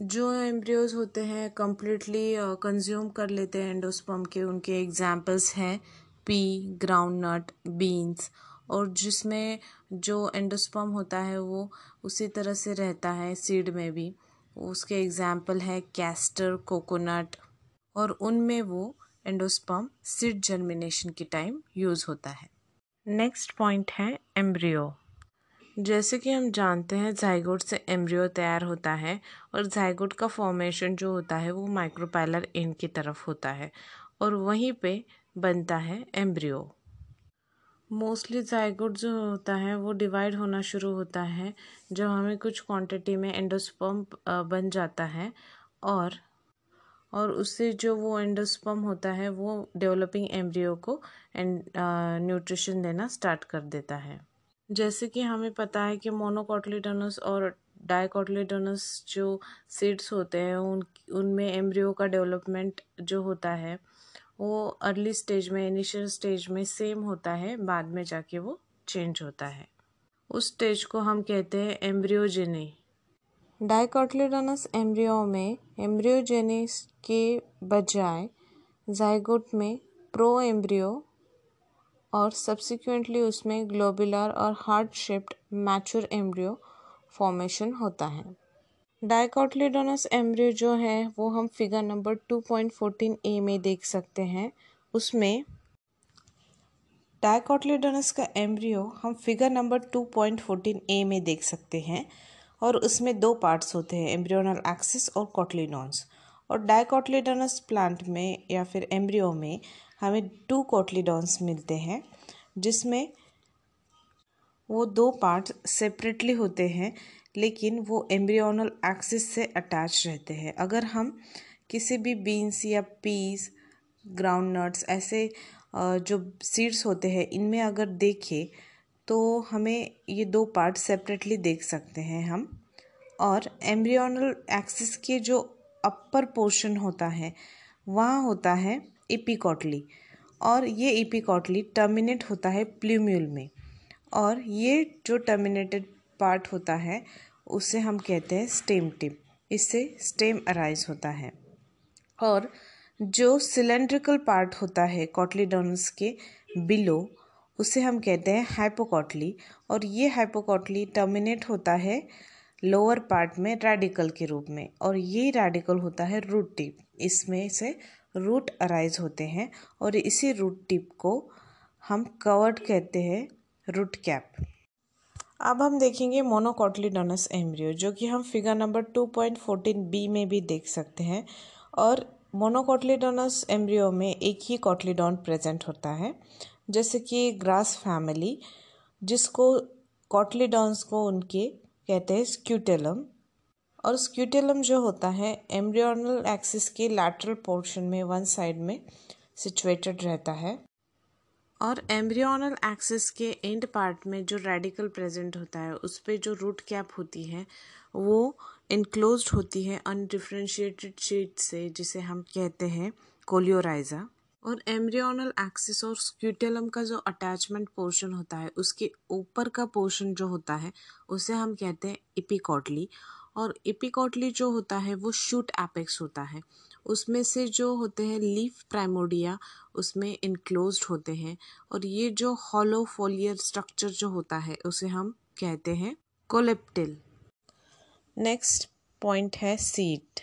Speaker 1: जो एम्ब्रियोज होते हैं कम्प्लीटली कंज्यूम कर लेते हैं एंडोस्पर्म के, उनके एग्जाम्पल्स हैं। पी ग्राउंड नट बीन्स और जिसमें जो एंडोस्पर्म होता है वो उसी तरह से रहता है सीड में भी। उसके एग्ज़ाम्पल है कैस्टर कोकोनट और उनमें वो एंडोस्पर्म सीड जर्मिनेशन के टाइम यूज़ होता है। नेक्स्ट पॉइंट है एम्ब्रियो जैसे कि हम जानते हैं जाइगोट से एम्ब्रियो तैयार होता है और जाइगोट का फॉर्मेशन जो होता है वो माइक्रोपैलर एंड की तरफ़ होता है और वहीं पे बनता है एम्ब्रियो। मोस्टली जाइगोट जो होता है, वो डिवाइड होना शुरू होता है जब हमें कुछ क्वांटिटी में एंडोस्पर्म बन जाता है और और उससे जो वो एंडोस्पर्म होता है, वो डेवलपिंग एम्ब्रियो को एंड न्यूट्रिशन देना स्टार्ट कर देता है। जैसे कि हमें पता है कि मोनोकॉटलीडोनस और डाइकॉटलीडोनस जो सीड्स होते हैं, उन, उनमें एम्ब्रियो का डेवलपमेंट जो होता है वो अर्ली स्टेज में इनिशियल स्टेज में सेम होता है, बाद में जाके वो चेंज होता है। उस स्टेज को हम कहते हैं एम्ब्रियोजेनी डाइकोटलेडोनस एम्ब्रियो में एम्ब्रियोजेनिस के बजाय जाइगोट में प्रो एम्ब्रियो और सब्सिक्वेंटली उसमें ग्लोबुलर और heart shaped mature embryo formation होता है। डाइकोटलेडोनस एम्ब्रियो जो है, वो हम फिगर नंबर 2.14 ए में देख सकते हैं। उसमें डायकोटलेडोनस का एम्ब्रियो हम फिगर नंबर 2.14 ए में देख सकते हैं और उसमें दो पार्ट्स होते हैं, एम्ब्रियोनल एक्सिस और कोटलीडोन्स। और डायकोटलीडोनस प्लांट में या फिर एम्ब्रियो में हमें टू कोटलीडोन्स मिलते हैं, जिसमें वो दो पार्ट सेपरेटली होते हैं लेकिन वो एम्ब्रियोनल एक्सिस से अटैच रहते हैं। अगर हम किसी भी बीन्स या पीस ग्राउंड नट्स ऐसे जो सीड्स होते हैं, इनमें अगर देखें तो हमें ये दो पार्ट सेपरेटली देख सकते हैं हम। और एम्ब्रियोनल एक्सिस के जो अपर पोर्शन होता है, वहाँ होता है इपीकॉटली और ये इपीकॉटली टर्मिनेट होता है प्ल्यूम्यूल में। और ये जो टर्मिनेटेड पार्ट होता है, उसे हम कहते हैं स्टेम टिप इससे स्टेम अराइज होता है। और जो सिलेंड्रिकल पार्ट होता है कॉटलीडोनस के बिलो उसे हम कहते हैं हाइपोकॉटली और ये हाइपोकॉटली टर्मिनेट होता है लोअर पार्ट में रेडिकल के रूप में। और ये रेडिकल होता है रूट टिप इसमें से रूट अराइज होते हैं। और इसी रूट टिप को हम कवर्ड कहते हैं रूट कैप अब हम देखेंगे मोनोकॉटलीडोनस एम्ब्रियो जो कि हम फिगर नंबर 2.14 बी में भी देख सकते हैं। और मोनोकोटलीडोनस एम्ब्रियो में एक ही कोटलीडोन प्रेजेंट होता है, जैसे कि ग्रास फैमिली जिसको कोटलीडोन्स को उनके कहते हैं स्क्यूटेलम और स्क्यूटेलम जो होता है एम्ब्रियोनल एक्सिस के लैटरल पोर्शन में वन साइड में सिचुएटेड रहता है। और एम्ब्रियोनल एक्सिस के एंड पार्ट में जो रेडिकल प्रेजेंट होता है, उस पर जो रूट कैप होती है, वो इनक्लोज होती है अनडिफ्रेंशिएटेड शीट से, जिसे हम कहते हैं कोलियोराइजा। और एम्ब्रियोनल एक्सिस और स्क्यूटेलम का जो अटैचमेंट पोर्शन होता है, उसके ऊपर का पोर्शन जो होता है, उसे हम कहते हैं इपिकॉटली और इपिकॉटली जो होता है, वो शूट एपेक्स होता है। उसमें से जो होते हैं लीफ प्राइमोडिया उसमें इनक्लोज होते हैं और ये जो हॉलो फोलियर स्ट्रक्चर जो होता है, उसे हम कहते हैं कोलेप्टिल नेक्स्ट पॉइंट है सीड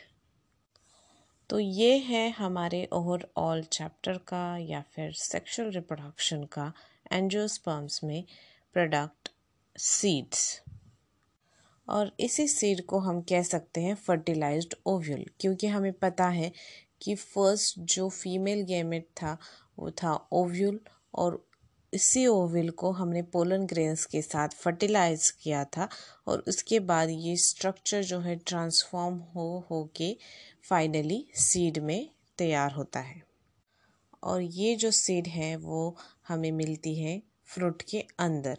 Speaker 1: तो ये है हमारे ओवरऑल चैप्टर का या फिर सेक्सुअल रिप्रोडक्शन का एंजियोस्पर्म्स में प्रोडक्ट सीड्स और इसी सीड को हम कह सकते हैं फर्टिलाइज्ड ओव्यूल क्योंकि हमें पता है कि फ़र्स्ट जो फीमेल गैमेट था, वो था ओव्यूल और इसी ओविल को हमने पोलन ग्रेन्स के साथ फर्टिलाइज किया था और उसके बाद ये स्ट्रक्चर जो है ट्रांसफॉर्म हो हो के फाइनली सीड में तैयार होता है। और ये जो सीड है, वो हमें मिलती है फ्रूट के अंदर।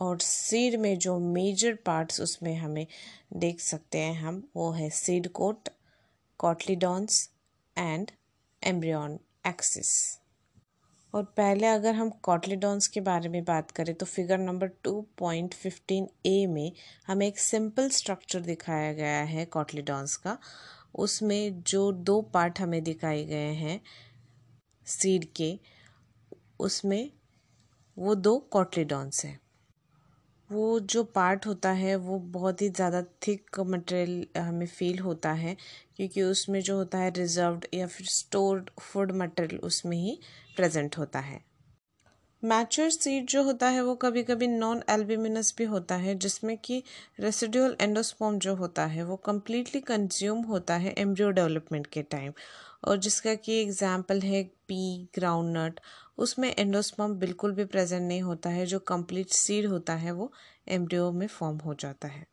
Speaker 1: और सीड में जो मेजर पार्ट्स उसमें हमें देख सकते हैं हम, वो है seed coat cotyledons and embryonal axis और पहले अगर हम कॉटलीडॉन्स के बारे में बात करें तो figure number two point fifteen A में हमें एक सिंपल स्ट्रक्चर दिखाया गया है कॉटलीडॉन्स का। उसमें जो दो पार्ट हमें दिखाए गए हैं सीड के, उसमें वो दो कॉटलीडॉन्स हैं। वो जो पार्ट होता है, वो बहुत ही ज़्यादा थिक मटेरियल हमें फील होता है, क्योंकि उसमें जो होता है रिजर्व्ड या फिर स्टोर्ड फ़ूड मटेरियल उसमें ही प्रेजेंट होता है। मैचर सीड जो होता है, वो कभी कभी नॉन एल्बिमिनस भी होता है, जिसमें कि रेसिडुअल एंडोस्पॉम जो होता है, वो कम्प्लीटली कंज्यूम होता है एम्ब्रियो डेवलपमेंट के टाइम और जिसका कि एग्ज़ाम्पल है पी ग्राउंड नट उसमें एंडोस्पम बिल्कुल भी प्रेजेंट नहीं होता है, जो कंप्लीट सीड होता है, वो एम्ब्रियो में फॉर्म हो जाता है।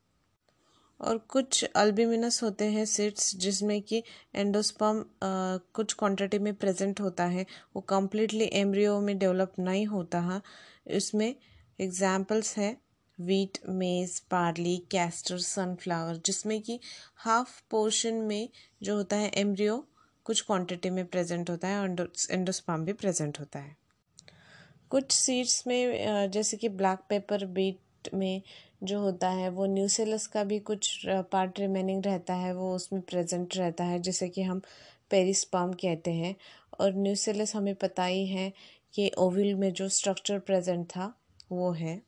Speaker 1: और कुछ अल्बिमिनस होते हैं सीड्स जिसमें कि एंडोस्पम कुछ क्वांटिटी में प्रेजेंट होता है, वो कम्प्लीटली एम्ब्रियो में डेवलप नहीं होता है। इसमें एग्जाम्पल्स है वीट मेज पार्ली कैस्टर सनफ्लावर जिसमें कि हाफ़ पोर्शन में जो होता है एम्ब्रियो कुछ क्वांटिटी में प्रेजेंट होता है और एंडोस्पाम भी प्रेजेंट होता है। कुछ सीड्स में जैसे कि ब्लैक पेपर बीट में जो होता है, वो न्यूसेलस का भी कुछ पार्ट रिमेनिंग रहता है, वो उसमें प्रेजेंट रहता है, जैसे कि हम पेरिस्पाम कहते हैं। और न्यूसेलस हमें पता ही है कि ओविल में जो स्ट्रक्चर प्रेजेंट था, वो है।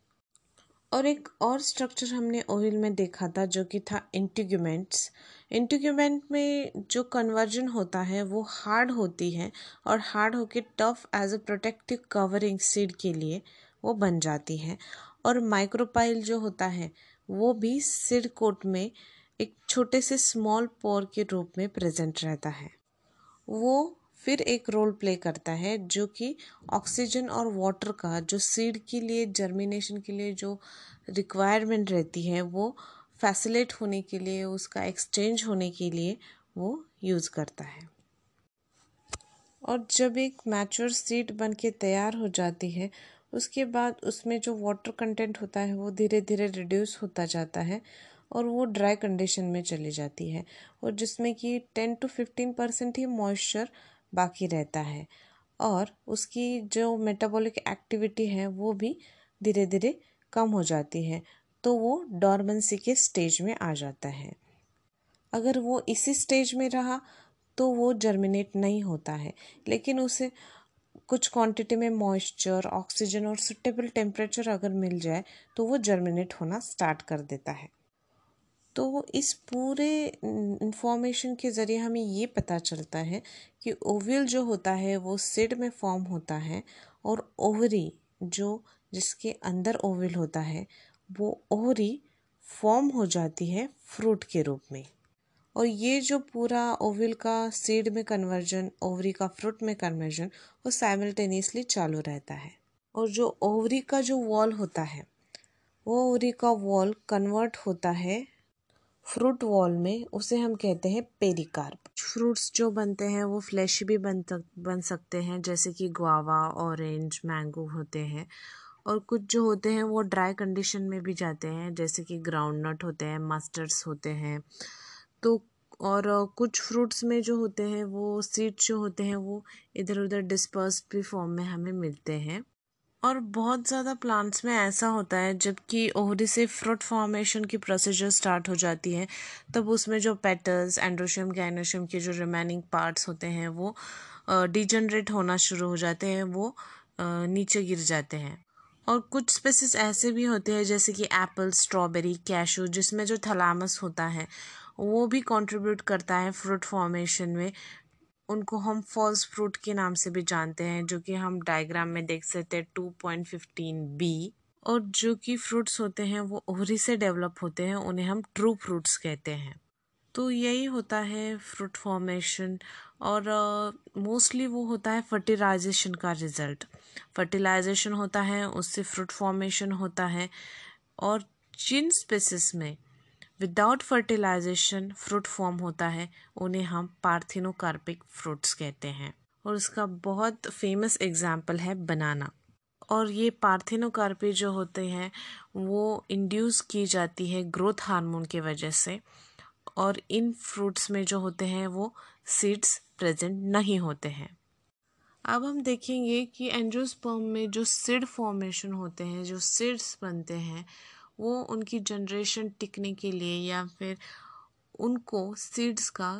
Speaker 1: और एक और स्ट्रक्चर हमने ओविल में देखा था, जो कि था इंटीग्यूमेंट्स इंटीग्यूमेंट में जो कन्वर्जन होता है, वो हार्ड होती है और हार्ड होके tough as a protective covering seed के लिए वो बन जाती है। और माइक्रोपाइल जो होता है, वो भी सिड कोट में एक छोटे से स्मॉल पोर के रूप में प्रेजेंट रहता है। वो फिर एक रोल प्ले करता है जो कि ऑक्सीजन और वाटर का, जो सीड के लिए जर्मिनेशन के लिए जो रिक्वायरमेंट रहती है, वो फैसिलेट होने के लिए, उसका एक्सचेंज होने के लिए वो यूज़ करता है। और जब एक मैच्योर सीड बन के तैयार हो जाती है, उसके बाद उसमें जो वाटर कंटेंट होता है, वो धीरे धीरे रिड्यूस होता जाता है और वो ड्राई कंडीशन में चली जाती है और जिसमें कि टेन टू फिफ्टीन परसेंट ही मॉइस्चर बाकी रहता है और उसकी जो मेटाबॉलिक एक्टिविटी है, वो भी धीरे धीरे कम हो जाती है। तो वो डॉर्मेंसी के स्टेज में आ जाता है। अगर वो इसी स्टेज में रहा तो वो जर्मिनेट नहीं होता है। लेकिन उसे कुछ क्वांटिटी में मॉइस्चर ऑक्सीजन और सुटेबल टेम्परेचर अगर मिल जाए तो वो जर्मिनेट होना स्टार्ट कर देता है। तो इस पूरे इंफॉर्मेशन के ज़रिए हमें ये पता चलता है कि ओविल जो होता है, वो सिड में फॉर्म होता है और ओवरी जो जिसके अंदर ओविल होता है वो ओवरी फॉर्म हो जाती है फ्रूट के रूप में। और ये जो पूरा ओविल का सीड में कन्वर्जन, ओवरी का फ्रूट में कन्वर्जन, वो साइमल्टेनियसली चालू रहता है। और जो ओवरी का जो वॉल होता है, वो ओवरी का वॉल कन्वर्ट होता है फ्रूट वॉल में, उसे हम कहते हैं पेरिकार्प। फ्रूट्स जो बनते हैं, वो फ्लैश भी बन तक, बन सकते हैं, जैसे कि गुआवा ऑरेंज, मैंगो होते हैं। और कुछ जो होते हैं वो ड्राई कंडीशन में भी जाते हैं, जैसे कि ग्राउंड नट होते हैं मस्टर्ड्स होते हैं। तो और कुछ फ्रूट्स में जो होते हैं, वो सीड्स जो होते हैं, वो इधर उधर डिस्पर्स भी फॉर्म में हमें मिलते हैं। और बहुत ज़्यादा प्लांट्स में ऐसा होता है, जबकि ओहरी से फ्रूट फॉर्मेशन की प्रोसीजर स्टार्ट हो जाती है, तब उसमें जो पेटल्स एंड्रोशियम गैनोशियम के जो रिमेनिंग पार्ट्स होते हैं, वो डिजनरेट होना शुरू हो जाते हैं, वो नीचे गिर जाते हैं। और कुछ स्पेसिस ऐसे भी होते हैं, जैसे कि एप्पल स्ट्रॉबेरी कैशू जिसमें जो थलामस होता है, वो भी कंट्रीब्यूट करता है फ्रूट फॉर्मेशन में। उनको हम फॉल्स फ्रूट के नाम से भी जानते हैं, जो कि हम डायग्राम में देख सकते हैं टू पॉइंट फिफ्टीन बी और जो कि फ्रूट्स होते हैं, वो ओहरी से डेवलप होते हैं, उन्हें हम ट्रू फ्रूट्स कहते हैं। तो यही होता है फ्रूट फॉर्मेशन और मोस्टली uh, वो होता है फर्टिलाइजेशन का रिज़ल्ट फर्टिलाइजेशन होता है उससे फ्रूट फॉर्मेशन होता है और जिन स्पेसिस में विदाउट फर्टिलाइजेशन फ्रूट फॉर्म होता है उन्हें हम पार्थिनोकार्पिक फ्रूट्स कहते हैं. और उसका बहुत फ़ेमस एग्ज़ाम्पल है बनाना और ये पार्थिनोकार्पी जो होते हैं वो इंड्यूस की जाती है ग्रोथ हार्मोन की वजह से. और इन फ्रूट्स में जो होते हैं वो सीड्स प्रेजेंट नहीं होते हैं। अब हम देखेंगे कि एंजियोस्पर्म में जो सीड फॉर्मेशन होते हैं, जो सीड्स बनते हैं, वो उनकी जनरेशन टिकने के लिए या फिर उनको सीड्स का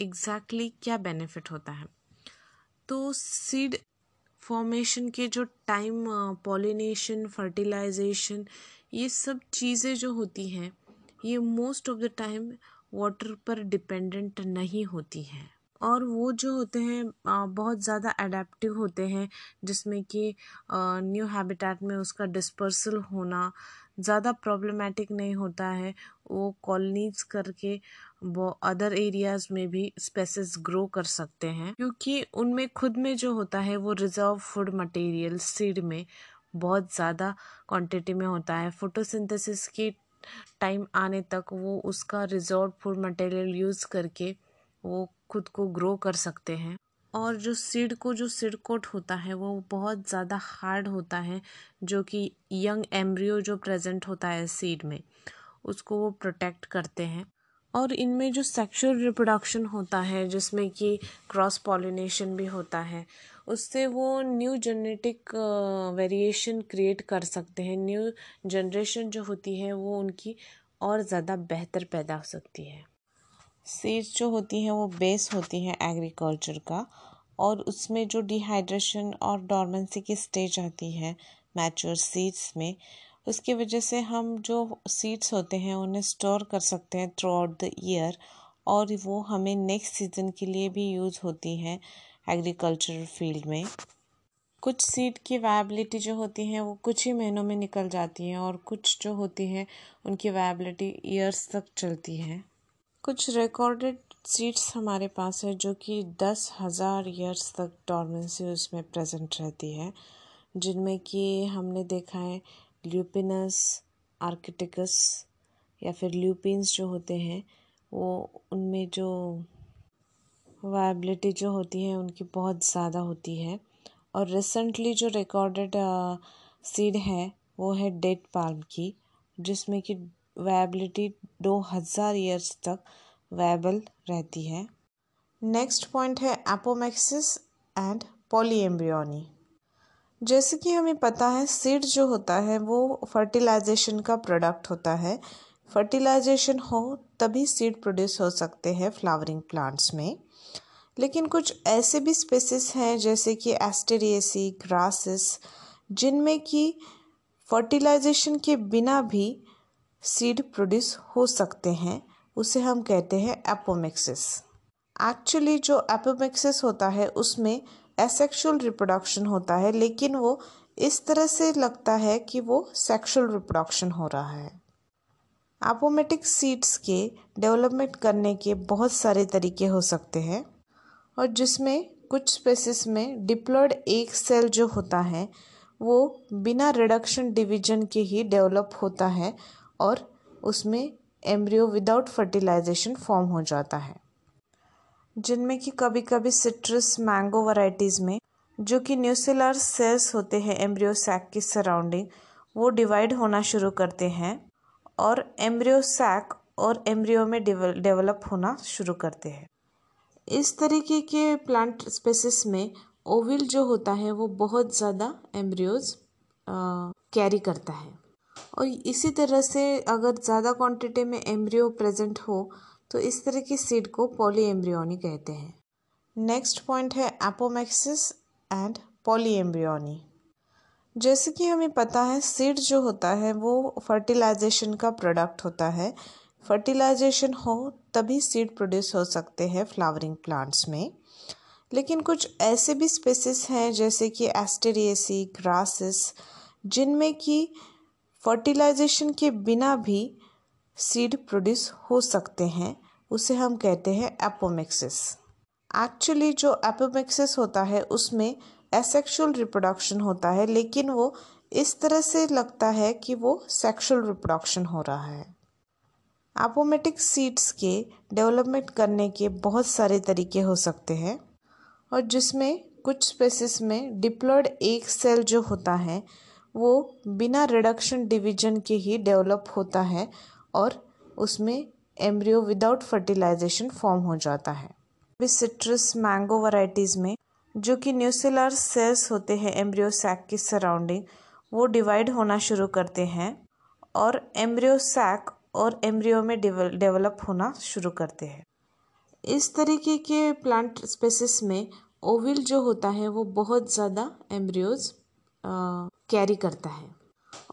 Speaker 1: एग्जैक्टली exactly क्या बेनिफिट होता है। तो सीड फॉर्मेशन के जो टाइम पॉलिनेशन फर्टिलाइजेशन ये सब चीज़ें जो होती हैं, ये most of the time water पर डिपेंडेंट नहीं होती हैं। और वो जो होते हैं बहुत ज़्यादा एडेप्टिव होते हैं, जिसमें कि न्यू हैबिटेट में उसका डिस्पर्सल होना ज़्यादा प्रॉब्लमेटिक नहीं होता है। वो कॉलोनीज करके वो अदर एरियाज़ में भी स्पेसिस ग्रो कर सकते हैं। क्योंकि उनमें खुद में जो होता है, वो रिज़र्व फ़ूड मटेरियल सीड में बहुत ज़्यादा क्वांटिटी में होता है। फोटोसिंथेसिस के टाइम आने तक वो उसका रिज़र्व फ़ूड मटेरियल यूज़ करके वो खुद को ग्रो कर सकते हैं। और जो सीड को, जो सीड कोट होता है, वो बहुत ज़्यादा हार्ड होता है, जो कि यंग एम्ब्रियो जो प्रेजेंट होता है सीड में, उसको वो प्रोटेक्ट करते हैं। और इनमें जो सेक्सुअल रिप्रोडक्शन होता है, जिसमें कि क्रॉस पॉलिनेशन भी होता है उससे वो न्यू जेनेटिक वेरिएशन क्रिएट कर सकते हैं। न्यू जनरेशन जो होती है वो उनकी और ज़्यादा बेहतर पैदा हो सकती है। सीड्स जो होती हैं वो बेस होती हैं एग्रीकल्चर का और उसमें जो डिहाइड्रेशन और डॉर्मेंसी की स्टेज आती है मैच्योर सीड्स में, उसकी वजह से हम जो सीड्स होते हैं उन्हें स्टोर कर सकते हैं थ्रू आउट द ईयर और वो हमें नेक्स्ट सीज़न के लिए भी यूज़ होती हैं। एग्रीकल्चर फ़ील्ड में। कुछ सीड की वायबिलिटी जो होती हैं, वो कुछ ही महीनों में निकल जाती हैं और कुछ जो होती हैं, उनकी वायबिलिटी ईयर्स तक चलती है। कुछ रिकॉर्डेड सीड्स हमारे पास है जो कि दस हज़ार ईयर्स तक डॉर्मेंसी उसमें प्रेजेंट रहती है, जिनमें कि हमने देखा है ल्यूपिनस आर्किटिकस या फिर ल्यूपिन्स जो होते हैं, वो उनमें जो वायबिलिटी जो होती है, उनकी बहुत ज़्यादा होती है। और रिसेंटली जो रिकॉर्डेड सीड है, वो है डेट पाल्म की, जिसमें कि वायबिलिटी दो हज़ार ईयर्स तक वायबल रहती है। नेक्स्ट पॉइंट है एपोमेक्सिस एंड पॉलीएम्ब्रियोनी जैसे कि हमें पता है सीड जो होता है, वो फर्टिलाइजेशन का प्रोडक्ट होता है। फर्टिलाइजेशन हो, तभी सीड प्रोड्यूस हो सकते हैं फ्लावरिंग प्लांट्स में। लेकिन कुछ ऐसे भी स्पेसिस हैं जैसे कि एस्टेरिएसी ग्रासेस जिनमें कि फर्टिलाइजेशन के बिना भी सीड प्रोड्यूस हो सकते हैं, उसे हम कहते हैं एपोमिक्सिस एक्चुअली जो एपोमिक्सिस होता है, उसमें एसेक्सुअल रिप्रोडक्शन होता है, लेकिन वो इस तरह से लगता है कि वो सेक्सुअल रिप्रोडक्शन हो रहा है। एपोमेटिक सीड्स के डेवलपमेंट करने के बहुत सारे तरीके हो सकते हैं। और जिसमें कुछ स्पेसिस में डिप्लॉयड एक सेल जो होता है, वो बिना रिडक्शन डिवीज़न के ही डेवलप होता है और उसमें एम्ब्रियो विदाउट फर्टिलाइजेशन फॉर्म हो जाता है। जिनमें कि कभी कभी सिट्रस मैंगो वैरायटीज़ में, जो कि न्यूसिलर सेल्स होते हैं एम्ब्रियो सैक की सराउंडिंग वो डिवाइड होना शुरू करते हैं और एम्ब्रियो सैक और एम्ब्रियो में डेवलप होना शुरू करते हैं। इस तरीके के प्लांट स्पेसिस में ओविल जो होता है, वो बहुत ज़्यादा एम्ब्रियोज कैरी करता है। और इसी तरह से अगर ज़्यादा क्वांटिटी में एम्ब्रियो प्रेजेंट हो तो इस तरह की सीड को पॉली एम्ब्रियोनी कहते हैं। नेक्स्ट पॉइंट है एपोमैक्सिस एंड पॉली एम्ब्रियोनी जैसे कि हमें पता है सीड जो होता है, वो फर्टिलाइजेशन का प्रोडक्ट होता है। फर्टिलाइजेशन हो, तभी सीड प्रोड्यूस हो सकते हैं फ्लावरिंग प्लांट्स में। लेकिन कुछ ऐसे भी स्पेसिस हैं, जैसे कि एस्टेरिएसी ग्रासेस, जिनमें कि फर्टिलाइजेशन के बिना भी सीड प्रोड्यूस हो सकते हैं, उसे हम कहते हैं एपोमिक्सिस। एक्चुअली जो एपोमिक्सिस होता है, उसमें एसेक्सुअल रिप्रोडक्शन होता है, लेकिन वो इस तरह से लगता है कि वो सेक्सुअल रिप्रोडक्शन हो रहा है। एपोमेटिक सीड्स के डेवलपमेंट करने के बहुत सारे तरीके हो सकते हैं और जिसमें कुछ स्पेसिस में डिप्लॉयड एक सेल जो होता है, वो बिना रिडक्शन डिवीज़न के ही डेवलप होता है और उसमें एम्ब्रियो विदाउट फर्टिलाइजेशन फॉर्म हो जाता है। सिट्रस मैंगो वैरायटीज़ में, जो कि न्यूसिलर सेल्स होते हैं एम्ब्रियो सैक की सराउंडिंग वो डिवाइड होना शुरू करते हैं और एम्ब्रियो सैक और एम्ब्रियो में डेवलप होना शुरू करते हैं। इस तरीके के प्लांट स्पेसिस में ओविल जो होता है, वो बहुत ज़्यादा एम्ब्रियोज कैरी करता है।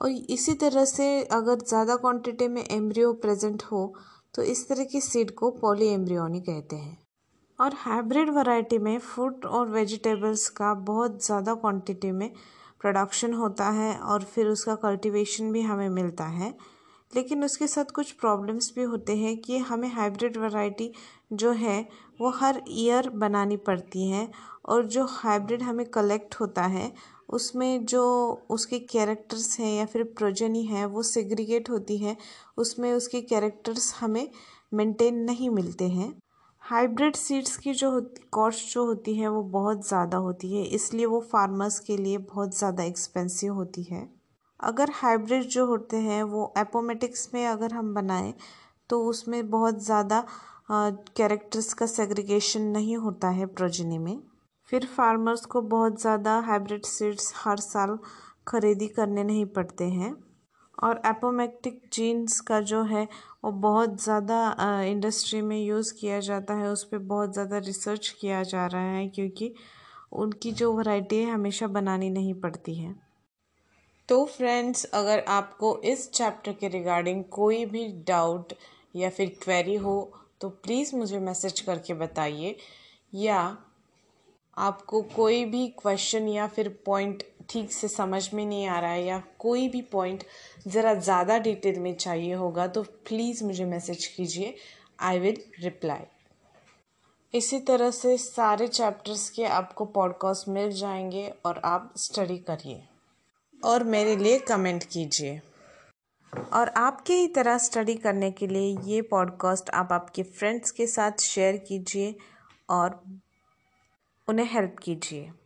Speaker 1: और इसी तरह से अगर ज़्यादा क्वांटिटी में एम्ब्रियो प्रेजेंट हो तो इस तरह की सीड को पॉली एम्ब्रियोनी कहते हैं। और हाइब्रिड वैरायटी में फ्रूट और वेजिटेबल्स का बहुत ज़्यादा क्वांटिटी में प्रोडक्शन होता है और फिर उसका कल्टीवेशन भी हमें मिलता है। लेकिन उसके साथ कुछ प्रॉब्लम्स भी होते हैं कि हमें हाइब्रिड वैरायटी जो है, वो हर ईयर बनानी पड़ती है और जो हाइब्रिड हमें कलेक्ट होता है, उसमें जो उसके कैरेक्टर्स हैं या फिर प्रोजनी है, वो सेग्रीगेट होती है, उसमें उसके कैरेक्टर्स हमें मेंटेन नहीं मिलते हैं। हाइब्रिड सीड्स की जो कॉस्ट जो होती है, वो बहुत ज़्यादा होती है, इसलिए वो फार्मर्स के लिए बहुत ज़्यादा एक्सपेंसिव होती है। अगर हाइब्रिड जो होते हैं, वो एपोमेटिक्स में अगर हम बनाएँ तो उसमें बहुत ज़्यादा कैरेक्टर्स का सेग्रीगेशन नहीं होता है प्रोजनी में। फिर फार्मर्स को बहुत ज़्यादा हाइब्रिड सीड्स हर साल खरीदी करने नहीं पड़ते हैं। और एपोमेटिक जीन्स का जो है, वो बहुत ज़्यादा इंडस्ट्री में यूज़ किया जाता है, उस पर बहुत ज़्यादा रिसर्च किया जा रहा है, क्योंकि उनकी जो वैरायटी है, हमेशा बनानी नहीं पड़ती है। तो फ्रेंड्स अगर आपको इस चैप्टर के रिगार्डिंग कोई भी डाउट या फिर क्वेरी हो तो प्लीज़ मुझे मैसेज करके बताइए। या आपको कोई भी क्वेश्चन या फिर पॉइंट ठीक से समझ में नहीं आ रहा है या कोई भी पॉइंट ज़रा ज़्यादा डिटेल में चाहिए होगा तो प्लीज़ मुझे मैसेज कीजिए। आई विल रिप्लाई इसी तरह से सारे चैप्टर्स के आपको पॉडकास्ट मिल जाएँगे और आप स्टडी करिए। और मेरे लिए कमेंट कीजिए। और आपके ही तरह स्टडी करने के लिए ये पॉडकास्ट आप आपके फ्रेंड्स के साथ शेयर कीजिए और उन्हें हेल्प कीजिए।